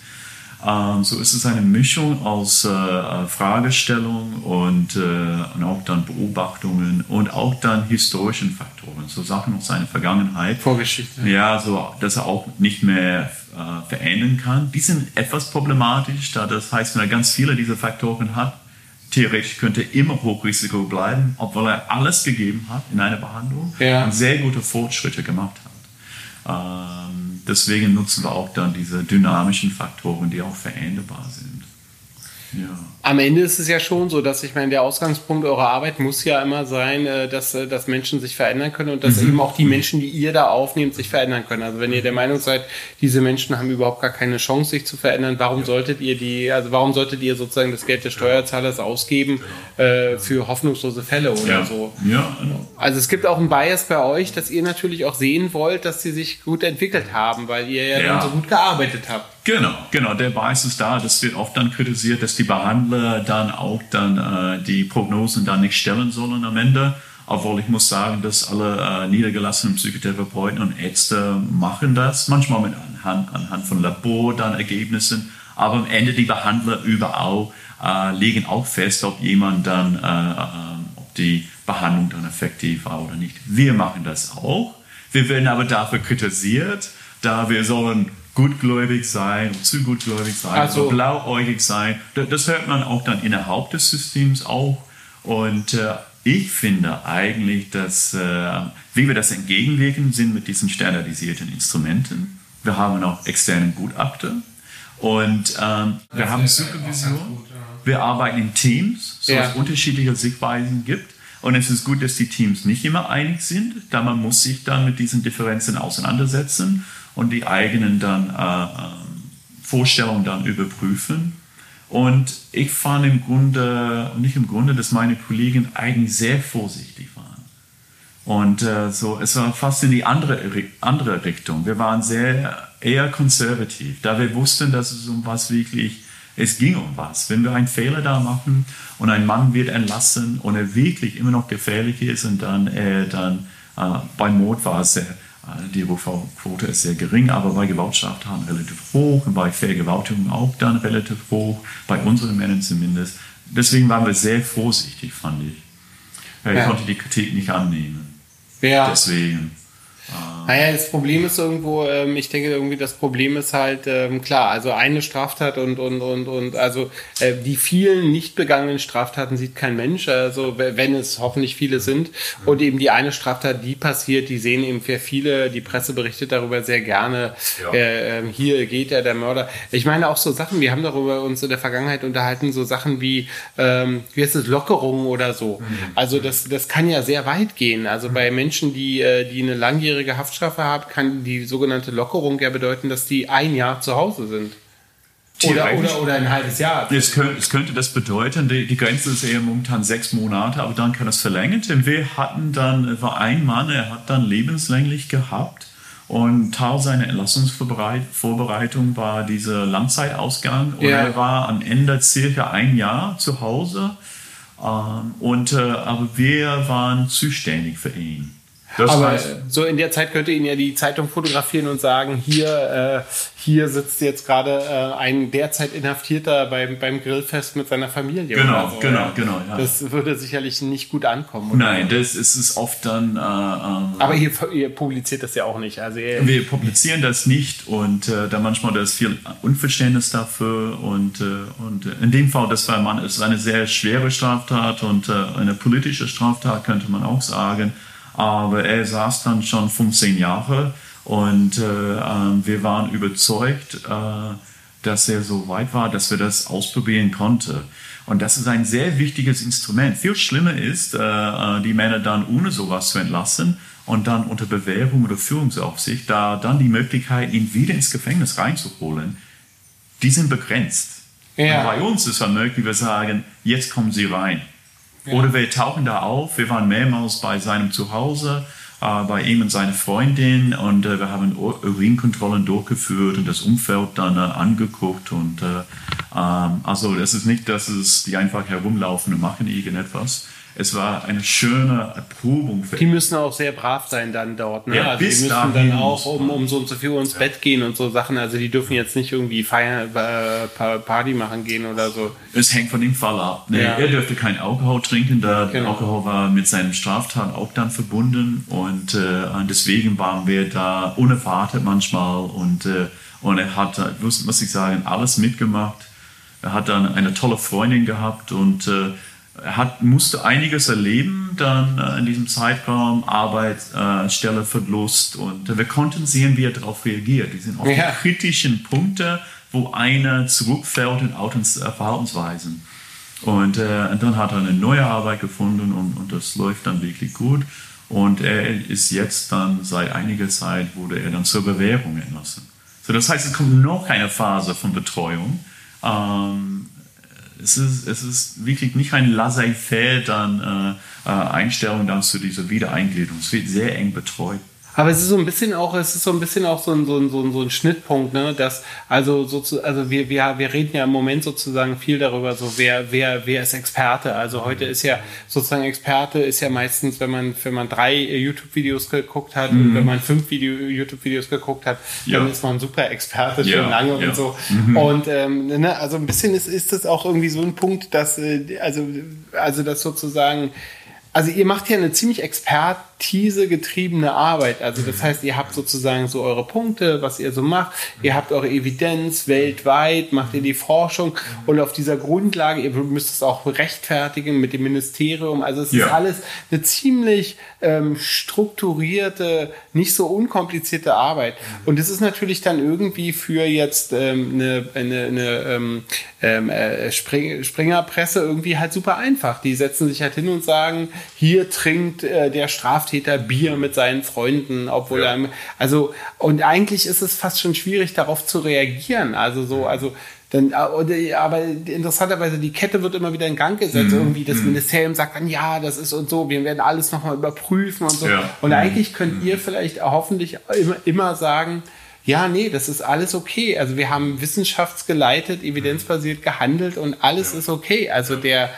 Ähm, so ist es eine Mischung aus äh, Fragestellung und, äh, und auch dann Beobachtungen und auch dann historischen Faktoren, so Sachen aus seiner Vergangenheit. Vorgeschichte. Ja, so, dass er auch nicht mehr äh, verändern kann. Die sind etwas problematisch, da das heißt, wenn er ganz viele dieser Faktoren hat, theoretisch könnte er immer Hochrisiko bleiben, obwohl er alles gegeben hat in einer Behandlung Ja. und sehr gute Fortschritte gemacht hat. Ähm, deswegen nutzen wir auch dann diese dynamischen Faktoren, die auch veränderbar sind. Ja. Am Ende ist es ja schon so, dass ich meine, der Ausgangspunkt eurer Arbeit muss ja immer sein, äh, dass, äh, dass Menschen sich verändern können und dass eben auch die Menschen, die ihr da aufnehmt, sich verändern können. Also wenn ihr der Meinung seid, diese Menschen haben überhaupt gar keine Chance, sich zu verändern, warum solltet ihr die, also warum solltet ihr sozusagen das Geld des Steuerzahlers ausgeben äh, für hoffnungslose Fälle oder Ja. so? Ja, Also es gibt auch einen Bias bei euch, dass ihr natürlich auch sehen wollt, dass sie sich gut entwickelt haben, weil ihr ja, Ja. dann so gut gearbeitet habt. Genau, genau. Der Bias ist da. Das wird oft dann kritisiert, dass die Behandler dann auch dann äh, die Prognosen dann nicht stellen sollen am Ende. Obwohl ich muss sagen, dass alle äh, niedergelassenen Psychotherapeuten und Ärzte machen das. Manchmal mit anhand, anhand von Labor dann Ergebnissen. Aber am Ende die Behandler überall äh, legen auch fest, ob jemand dann, äh, äh, ob die Behandlung dann effektiv war oder nicht. Wir machen das auch. Wir werden aber dafür kritisiert, da wir sollen gutgläubig sein, zu gutgläubig sein, Ach so. so blauäugig sein. Da- Das hört man auch dann innerhalb des Systems auch. Und äh, ich finde eigentlich, dass, äh, wie wir das entgegenwirken, sind mit diesen standardisierten Instrumenten. Wir haben auch externen Gutachter und ähm, wir haben Supervision. Wir arbeiten in Teams, so Ja. es unterschiedliche Sichtweisen gibt. Und es ist gut, dass die Teams nicht immer einig sind, da man muss sich dann mit diesen Differenzen auseinandersetzen und die eigenen dann äh, ähm, Vorstellungen dann überprüfen. Und ich fand im Grunde, nicht im Grunde, dass meine Kollegen eigentlich sehr vorsichtig waren. Und äh, so, es war fast in die andere, andere Richtung. Wir waren sehr eher konservativ, da wir wussten, dass es um was wirklich, es ging um was. Wenn wir einen Fehler da machen und ein Mann wird entlassen und er wirklich immer noch gefährlich ist und dann, äh, dann äh, bei Mord war es sehr, äh, die Rückfallquote ist sehr gering, aber bei Gewaltstraftaten relativ hoch und bei Vergewaltigung auch dann relativ hoch, bei unseren Männern zumindest. Deswegen waren wir sehr vorsichtig, fand ich. Ich Ja. konnte die Kritik nicht annehmen. Ja. Deswegen. Naja, das Problem ist irgendwo, ähm, ich denke irgendwie, das Problem ist halt, ähm, klar, also eine Straftat und, und, und, und, also äh, die vielen nicht begangenen Straftaten sieht kein Mensch, also wenn es hoffentlich viele sind. Und eben die eine Straftat, die passiert, die sehen eben sehr viele, die Presse berichtet darüber sehr gerne. Ja. Äh, ähm, hier geht ja der Mörder. Ich meine auch so Sachen, wir haben darüber uns in der Vergangenheit unterhalten, so Sachen wie, ähm, wie heißt es, Lockerungen oder so. Mhm. Also das, das kann ja sehr weit gehen. Also bei Menschen, die, äh, die eine langjährige Haftstrafe haben, kann die sogenannte Lockerung ja bedeuten, dass die ein Jahr zu Hause sind. Oder, oder, oder ein halbes Jahr. Es könnte, es könnte das bedeuten, die, die Grenze ist eher momentan sechs Monate, aber dann kann das verlängert werden. Wir hatten dann, war ein Mann, er hat dann lebenslänglich gehabt und Teil seiner Entlassungsvorbereitung war dieser Langzeitausgang und ja. er war am Ende circa ein Jahr zu Hause. Ähm, und, äh, aber wir waren zuständig für ihn. Das aber heißt, so in der Zeit könnte ihn ja die Zeitung fotografieren und sagen, hier, äh, hier sitzt jetzt gerade äh, ein derzeit Inhaftierter beim, beim Grillfest mit seiner Familie. Genau, so, genau, genau. Ja. Das würde sicherlich nicht gut ankommen. Oder? Nein, das ist es oft dann. Äh, ähm, aber ihr, ihr, publiziert das ja auch nicht. Also wir publizieren das nicht und äh, da manchmal da ist viel Unverständnis dafür und, äh, und in dem Fall, das war man, ist eine sehr schwere Straftat und äh, eine politische Straftat könnte man auch sagen. Aber er saß dann schon 15 Jahre und äh, äh, wir waren überzeugt, äh, dass er so weit war, dass wir das ausprobieren konnten. Und das ist ein sehr wichtiges Instrument. Viel schlimmer ist, äh, äh, die Männer dann ohne sowas zu entlassen und dann unter Bewährung oder Führungsaufsicht, da dann die Möglichkeit, ihn wieder ins Gefängnis reinzuholen, die sind begrenzt. Ja. bei uns ist es möglich, wir sagen, jetzt kommen Sie rein. Oder wir tauchen da auf. Wir waren mehrmals bei seinem Zuhause, äh, bei ihm und seiner Freundin und äh, wir haben Urinkontrollen durchgeführt und das Umfeld dann äh, angeguckt. Und äh, ähm, also das ist nicht, dass es die einfach herumlaufen und machen irgendetwas es war eine schöne Erprobung. Für die müssen auch sehr brav sein dann dort. Ne? Ja, also die müssen dann auch um, um so und so viel Uhr ins Bett gehen und so Sachen. Also die dürfen jetzt nicht irgendwie feiern, äh, Party machen gehen oder so. Es hängt von dem Fall ab. Nee, ja. Er dürfte kein Alkohol trinken, da genau. Alkohol war mit seinem Straftat auch dann verbunden und äh, deswegen waren wir da unerwartet manchmal und, äh, und er hat, muss, ich sagen, alles mitgemacht. Er hat dann eine tolle Freundin gehabt und äh, hat, musste einiges erleben dann äh, in diesem Zeitraum, Arbeitsstelle, äh, Verlust und wir konnten sehen, wie er darauf reagiert. Die sind auch ja. die kritischen Punkte, wo einer zurückfällt in äh, Verhaltensweisen. Und, äh, und, dann hat er eine neue Arbeit gefunden und, und das läuft dann wirklich gut. Und er ist jetzt dann seit einiger Zeit wurde er dann zur Bewährung entlassen. So, das heißt, es kommt noch eine Phase von Betreuung. Ähm, es ist, es ist wirklich nicht ein laissez-faire dann äh, äh, Einstellung zu dieser Wiedereingliederung. Es wird sehr eng betreut. Aber es ist so ein bisschen auch, es ist so ein bisschen auch so ein, so ein, so ein, so ein Schnittpunkt, ne? Dass, also, so zu, also wir, wir, wir reden ja im Moment sozusagen viel darüber, so wer, wer, wer ist Experte. Also heute ist ja sozusagen Experte ist ja meistens, wenn man, wenn man drei YouTube-Videos geguckt hat mhm. und wenn man fünf YouTube-Videos geguckt hat, ja. dann ist man super Experte schon ja. lange ja. und so. Mhm. Und ähm, ne, also ein bisschen ist, ist das auch irgendwie so ein Punkt, dass, äh, also, also das sozusagen, also ihr macht ja eine ziemlich Expert expertisegetriebene Arbeit. Also das heißt, ihr habt sozusagen so eure Punkte, was ihr so macht. Ihr habt eure Evidenz weltweit, macht ihr die Forschung und auf dieser Grundlage, ihr müsst es auch rechtfertigen mit dem Ministerium. Also es ja. ist alles eine ziemlich ähm, strukturierte, nicht so unkomplizierte Arbeit. Und es ist natürlich dann irgendwie für jetzt ähm, eine, eine, eine ähm, ähm äh, Spring, Springerpresse irgendwie halt super einfach. Die setzen sich halt hin und sagen, hier trinkt äh, der Straftäter Bier mit seinen Freunden, obwohl ja. er, also, und eigentlich ist es fast schon schwierig, darauf zu reagieren. Also so, also, dann, äh, aber interessanterweise, die Kette wird immer wieder in Gang gesetzt. Mhm. Irgendwie das mhm. Ministerium sagt dann, ja, das ist und so, wir werden alles nochmal überprüfen und so. Ja. Und mhm. eigentlich könnt ihr vielleicht hoffentlich immer, immer sagen, ja, nee, das ist alles okay. Also wir haben wissenschaftsgeleitet, evidenzbasiert gehandelt und alles ja. ist okay. Also der,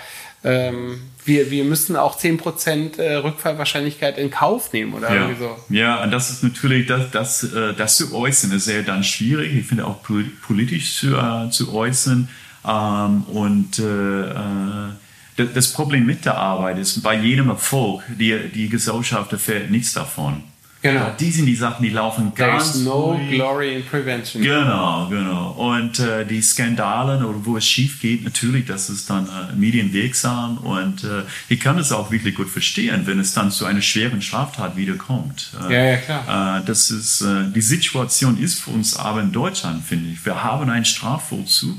ähm, wir, wir müssen auch 10% äh, Rückfallwahrscheinlichkeit in Kauf nehmen oder ja. irgendwie so. Ja, und das ist natürlich, das, das, äh, das zu äußern, ist sehr dann schwierig. Ich finde auch politisch zu, äh, zu äußern. Ähm, und äh, das Problem mit der Arbeit ist, bei jedem Erfolg, die, die Gesellschaft erfährt nichts davon. Genau. Die sind die Sachen, die laufen ganz There's no ruhig. glory in prevention. Genau, genau. Und äh, die Skandale oder wo es schief geht, natürlich, das ist dann äh, medienwirksam und äh, ich kann es auch wirklich gut verstehen, wenn es dann zu einer schweren Straftat wiederkommt. Äh, ja, ja, klar. Äh, das ist, äh, die Situation ist für uns aber in Deutschland, finde ich. Wir haben einen Strafvollzug,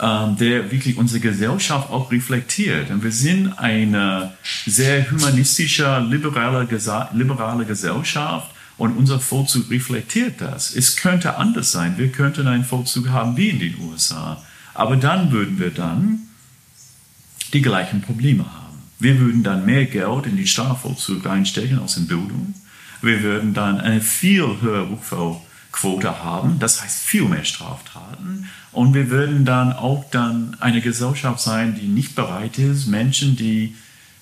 der wirklich unsere Gesellschaft auch reflektiert. Und wir sind eine sehr humanistische, liberale, liberale Gesellschaft und unser Vollzug reflektiert das. Es könnte anders sein. Wir könnten einen Vollzug haben wie in den USA. Aber dann würden wir dann die gleichen Probleme haben. Wir würden dann mehr Geld in den Strafvollzug einstecken als in Bildung. Wir würden dann eine viel höhere Rückfallquote haben, das heißt viel mehr Straftaten. Und wir würden dann auch dann eine Gesellschaft sein, die nicht bereit ist, Menschen, die,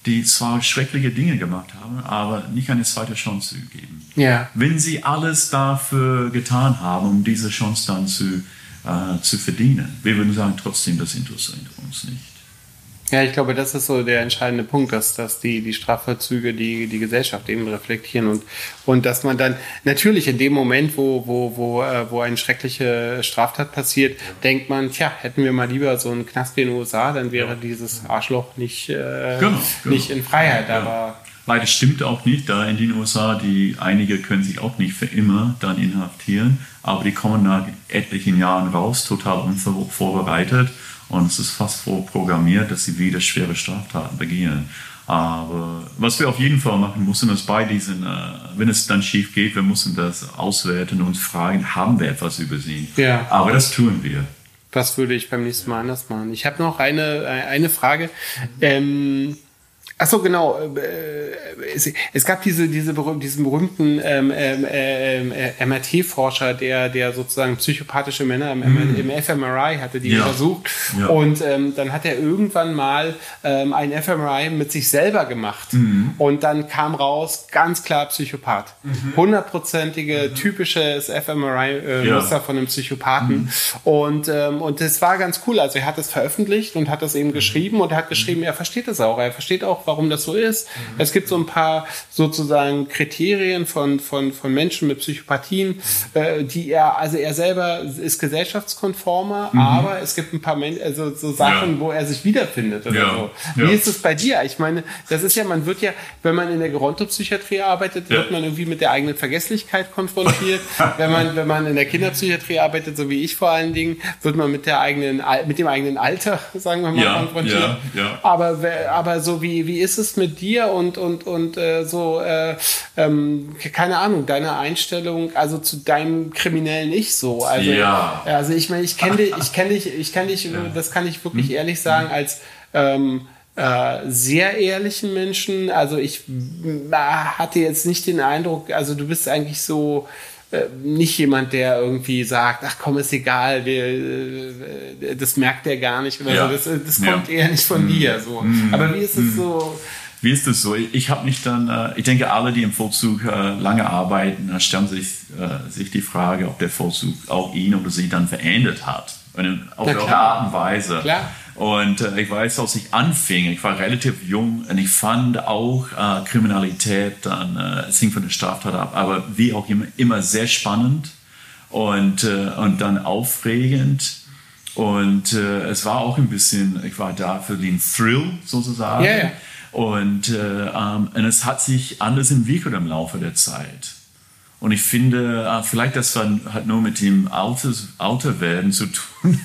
die zwar schreckliche Dinge gemacht haben, aber nicht eine zweite Chance zu geben. Ja. Wenn sie alles dafür getan haben, um diese Chance dann zu, äh, zu verdienen. Wir würden sagen, trotzdem, das interessiert uns nicht. Ja, ich glaube, das ist so der entscheidende Punkt, dass, dass die, die Strafvollzüge die, die Gesellschaft eben reflektieren und, und dass man dann natürlich in dem Moment, wo, wo, wo, äh, wo eine schreckliche Straftat passiert, denkt man, tja, hätten wir mal lieber so einen Knast wie in den USA, dann wäre dieses Arschloch nicht, äh, genau, genau. nicht in Freiheit. Ja, aber Leider stimmt auch nicht, da in den USA, die einige können sich auch nicht für immer dann inhaftieren, aber die kommen nach etlichen Jahren raus, total unvorbereitet und es ist fast vorprogrammiert, dass sie wieder schwere Straftaten begehen. Aber was wir auf jeden Fall machen müssen, ist bei diesen, äh, wenn es dann schief geht, wir müssen das auswerten und fragen, haben wir etwas übersehen? Ja. Aber das tun wir. Was würde ich beim nächsten Mal anders machen? Ich habe noch eine, eine Frage. Ähm, Ach so, genau. Äh, es, es gab diese, diese berühm, diesen berühmten ähm, ähm, ähm äh, MRT-Forscher, der, der sozusagen psychopathische Männer im, mm. im fMRI hatte, die ja. untersucht. Ja. Und ähm, dann hat er irgendwann mal ähm, ein fMRI mit sich selber gemacht. Mm. Und dann kam raus, ganz klar Psychopath. Mhm. Hundertprozentige, mhm. typisches fMRI-Muster äh, ja. von einem Psychopathen. Mhm. Und, ähm, und das war ganz cool. Also er hat es veröffentlicht und hat das eben mhm. geschrieben und er hat geschrieben, er versteht es auch. Er versteht auch, warum das so ist. Mhm. Es gibt so ein paar sozusagen Kriterien von, von, von Menschen mit Psychopathien, äh, die er, also er selber ist gesellschaftskonformer, mhm. aber es gibt ein paar Men also so Sachen, ja. wo er sich wiederfindet oder ja. so. Wie ist es bei dir? Ich meine, das ist ja, man wird ja, wenn man in der Gerontopsychiatrie arbeitet, wird man irgendwie mit der eigenen Vergesslichkeit konfrontiert. (laughs) wenn man, wenn man in der Kinderpsychiatrie arbeitet, so wie ich vor allen Dingen, wird man mit der eigenen, mit dem eigenen Alter, sagen wir mal, konfrontiert. Aber, aber so wie, wie ist es mit dir und, und, und äh, so, äh, ähm, keine Ahnung, deine Einstellung, also zu deinem kriminellen Ich so. Also, ja. also ich meine, ich kenne dich, ich kenne dich, ich kenne dich, ja. das kann ich wirklich hm. ehrlich sagen, als ähm, äh, sehr ehrlichen Menschen. Also ich äh, hatte jetzt nicht den Eindruck, also du bist eigentlich so nicht jemand, der irgendwie sagt, ach komm, ist egal, wir, äh, das merkt er gar nicht oder ja. so. Das, das kommt ja. eher nicht von mhm. dir. So. Mhm. Aber wie ist es mhm. so? Wie ist es so? Ich habe mich dann, äh, ich denke, alle, die im Vollzug lange arbeiten, stellen sich, sich die Frage, ob der Vollzug auch ihn oder sie dann verändert hat. Auf welche Art und Weise. Klar. Und äh, ich weiß, als ich anfing, ich war relativ jung und ich fand auch äh, Kriminalität, dann, äh, es hing von der Straftat ab, aber wie auch immer, immer sehr spannend und, äh, und dann aufregend. Und äh, es war auch ein bisschen, ich war da für den Thrill sozusagen. Yeah. Und, äh, ähm, und es hat sich anders entwickelt im Laufe der Zeit. Und ich finde, vielleicht das hat nur mit dem Alterwerden zu tun.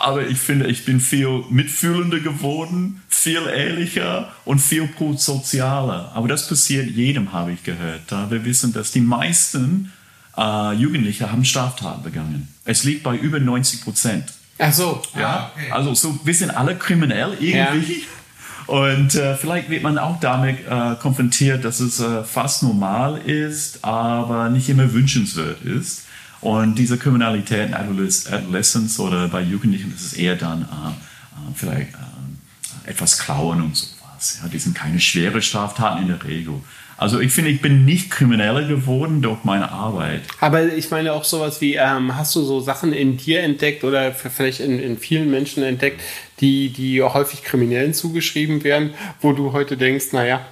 Aber ich finde, ich bin viel mitfühlender geworden, viel ehrlicher und viel sozialer. Aber das passiert jedem, habe ich gehört. Da wir wissen, dass die meisten äh, Jugendliche haben Straftaten begangen. Es liegt bei über 90 Prozent. Ach so. Ja. Ah, okay. Also so, wir sind alle kriminell irgendwie. Ja. Und äh, vielleicht wird man auch damit äh, konfrontiert, dass es äh, fast normal ist, aber nicht immer wünschenswert ist. Und diese Kriminalität in Adolescence oder bei Jugendlichen ist es eher dann äh, äh, vielleicht äh, etwas klauen und sowas. Ja, die sind keine schwere Straftaten in der Regel. Also ich finde, ich bin nicht krimineller geworden durch meine Arbeit. Aber ich meine auch sowas wie, ähm, hast du so Sachen in dir entdeckt oder vielleicht in, in vielen Menschen entdeckt, die, die häufig Kriminellen zugeschrieben werden, wo du heute denkst, naja,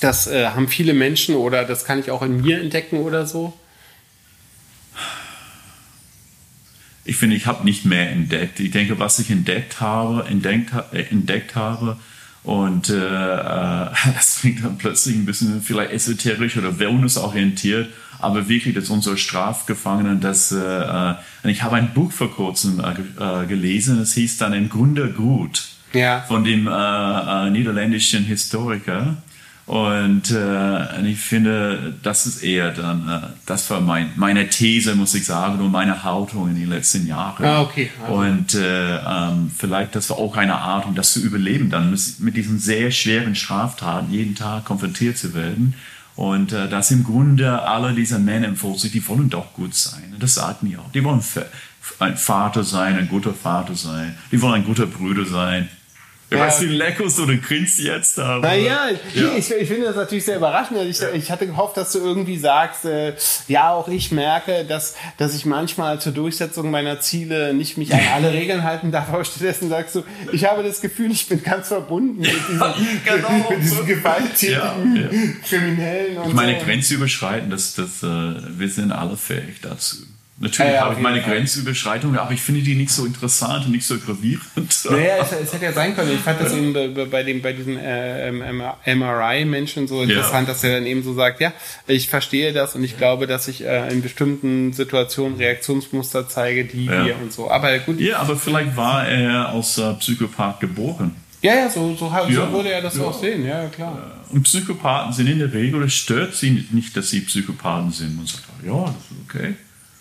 das äh, haben viele Menschen oder das kann ich auch in mir entdecken oder so? Ich finde, ich habe nicht mehr entdeckt. Ich denke, was ich entdeckt habe, entdeckt, äh, entdeckt habe, und äh, äh, (laughs) das klingt dann plötzlich ein bisschen vielleicht esoterisch oder wellnessorientiert, aber wirklich, dass unsere Strafgefangenen, das, äh, äh ich habe ein Buch vor kurzem äh, gelesen, es hieß dann im Grunde gut ja. von dem äh, niederländischen Historiker. Und äh, ich finde, das ist eher dann, äh, das war mein, meine These, muss ich sagen, und meine Haltung in den letzten Jahren. Ah, okay. Also. Und äh, ähm, vielleicht, das war auch eine Art, um das zu überleben, dann mit diesen sehr schweren Straftaten jeden Tag konfrontiert zu werden. Und äh, dass im Grunde alle diese Männer im Volk, die wollen doch gut sein. Und das sagten die auch. Die wollen ein Vater sein, ein guter Vater sein. Die wollen ein guter Bruder sein. Ja. Weißt du, Leckos oder grinst jetzt da? Naja, ja. ich, ich finde das natürlich sehr überraschend. Ich, ja. ich hatte gehofft, dass du irgendwie sagst, äh, ja, auch ich merke, dass, dass ich manchmal zur Durchsetzung meiner Ziele nicht mich an alle Regeln halten darf. Aber stattdessen sagst du, ich habe das Gefühl, ich bin ganz verbunden mit (laughs) diesen, genau. mit diesen gewalttätigen Kriminellen. Und ich meine, so. Grenze überschreiten, das, das, äh, wir sind alle fähig dazu. Natürlich ja, ja, habe ich meine Grenzüberschreitungen, aber ich finde die nicht so interessant und nicht so gravierend. Naja, es, es hätte ja sein können. Ich fand das eben bei, dem, bei diesen äh, MRI-Menschen so interessant, ja. dass er dann eben so sagt, ja, ich verstehe das und ich glaube, dass ich äh, in bestimmten Situationen Reaktionsmuster zeige, die wir und so. Aber gut. Ja, aber vielleicht war er als äh, Psychopath geboren. Ja, ja, so, so, so ja, würde er das ja. auch sehen, ja, klar. Und Psychopathen sind in der Regel, es stört sie nicht, dass sie Psychopathen sind. Man sagt, ja, das ist okay.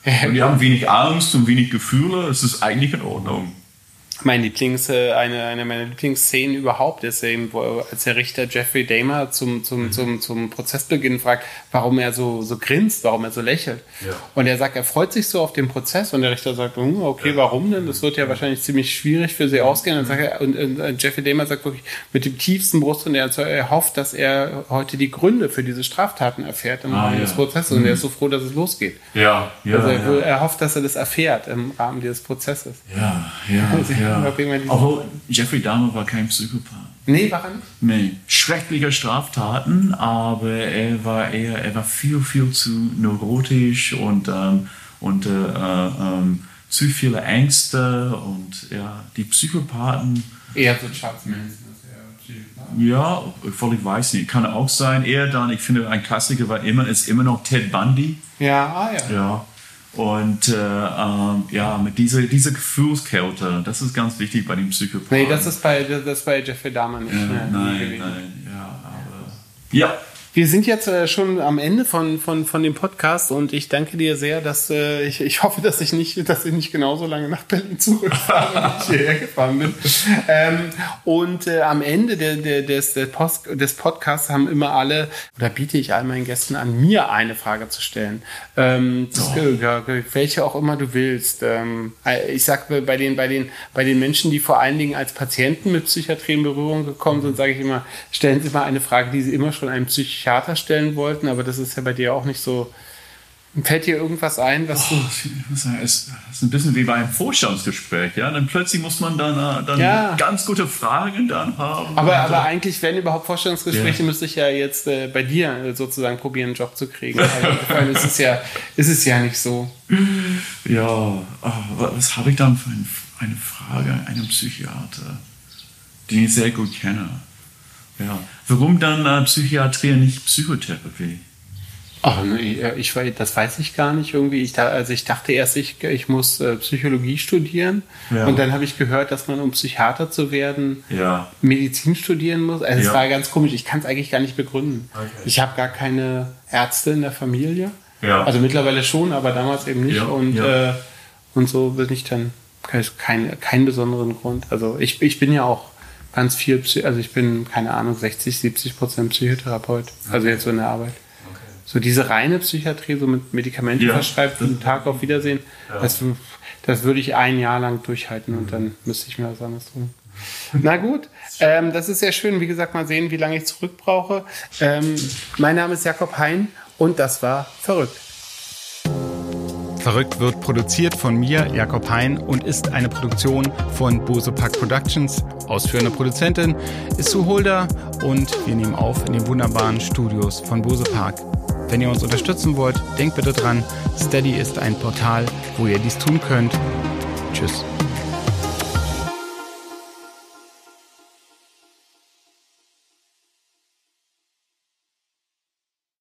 Und die haben wenig Angst und wenig Gefühle. Es ist eigentlich in Ordnung mein Lieblings, äh, eine, eine meiner Lieblingsszenen überhaupt ist eben, wo, als der Richter Jeffrey Dahmer zum, zum, mhm. zum, zum Prozessbeginn fragt, warum er so, so grinst, warum er so lächelt. Ja. Und er sagt, er freut sich so auf den Prozess und der Richter sagt, hm, okay, ja. warum denn? Das wird ja wahrscheinlich ziemlich schwierig für sie ausgehen. Und, sagt er, und, und Jeffrey Dahmer sagt wirklich mit dem tiefsten Brust und er, er hofft, dass er heute die Gründe für diese Straftaten erfährt im ah, Rahmen ja. des Prozesses mhm. und er ist so froh, dass es losgeht. Ja, ja, also er, er, hofft, dass er das erfährt im Rahmen dieses Prozesses. Ja, ja, (laughs) ja. Obwohl Jeffrey Dahmer war kein Psychopath. Nee, war er nicht? Nee. Schreckliche Straftaten, aber er war eher, er war viel, viel zu neurotisch und, ähm, und äh, äh, ähm, zu viele Ängste und ja, die Psychopathen. Eher so Charles Manson. Ja, voll, ich weiß nicht. Kann auch sein. Eher dann, ich finde, ein Klassiker war immer, ist immer noch Ted Bundy. Ja, ah ja. Ja, und äh, ähm, ja, mit dieser, dieser Gefühlskälte, das ist ganz wichtig bei dem Psychopathen. Nee, das ist bei, das ist bei Jeffrey Dahmer nicht. Ja, nein, nein, ja, aber. Ja, wir sind jetzt äh, schon am Ende von, von, von dem Podcast und ich danke dir sehr, dass äh, ich, ich hoffe, dass ich nicht, dass ich nicht genauso lange nach Berlin zurückfahre, (laughs) wie ich hierher gefahren bin. Ähm, und äh, am Ende der, der, des, der Post, des Podcasts haben immer alle, oder biete ich all meinen Gästen an, mir eine Frage zu stellen. Ähm, das, oh. welche auch immer du willst. Ähm, äh, ich sag bei den, bei den, bei den Menschen, die vor allen Dingen als Patienten mit Psychiatrie in Berührung gekommen sind, sage ich immer, stellen Sie mal eine Frage, die Sie immer schon einem Psychiater Psychiater stellen wollten, aber das ist ja bei dir auch nicht so. Fällt dir irgendwas ein, was oh, du. Es ist ein bisschen wie bei einem Vorstandsgespräch, ja. Dann plötzlich muss man dann, äh, dann ja. ganz gute Fragen dann haben. Aber, aber eigentlich, wenn überhaupt Vorstandsgespräche, ja. müsste ich ja jetzt äh, bei dir äh, sozusagen probieren, einen Job zu kriegen. (laughs) Also, ist es ja, ist es ja nicht so. Ja, oh, was habe ich dann für eine Frage einem Psychiater, den ich sehr gut kenne? Ja. Warum dann äh, Psychiatrie und nicht Psychotherapie? Ach, nee, ich, das weiß ich gar nicht irgendwie. Ich, also ich dachte erst, ich, ich muss äh, Psychologie studieren. Ja. Und dann habe ich gehört, dass man, um Psychiater zu werden, ja. Medizin studieren muss. Also es ja. war ganz komisch. Ich kann es eigentlich gar nicht begründen. Okay. Ich habe gar keine Ärzte in der Familie. Also mittlerweile schon, aber damals eben nicht. Und, äh, und so bin ich dann keinen kein besonderen Grund. Also ich, ich bin ja auch ganz viel, also ich bin, keine Ahnung, 60, 70 Prozent Psychotherapeut. Okay. Also jetzt so in der Arbeit. Okay. So diese reine Psychiatrie, so mit Medikamenten ja. verschreibt, von Tag auf Wiedersehen, ja. das, das würde ich ein Jahr lang durchhalten und dann müsste ich mir was anderes tun. Na gut, ähm, das ist sehr schön. Wie gesagt, mal sehen, wie lange ich zurück brauche. Ähm, mein Name ist Jakob Hein und das war verrückt. Verrückt wird produziert von mir, Jakob Hein, und ist eine Produktion von Bose Park Productions. Ausführende Produzentin ist Sue Holder und wir nehmen auf in den wunderbaren Studios von Bose Park. Wenn ihr uns unterstützen wollt, denkt bitte dran, Steady ist ein Portal, wo ihr dies tun könnt. Tschüss.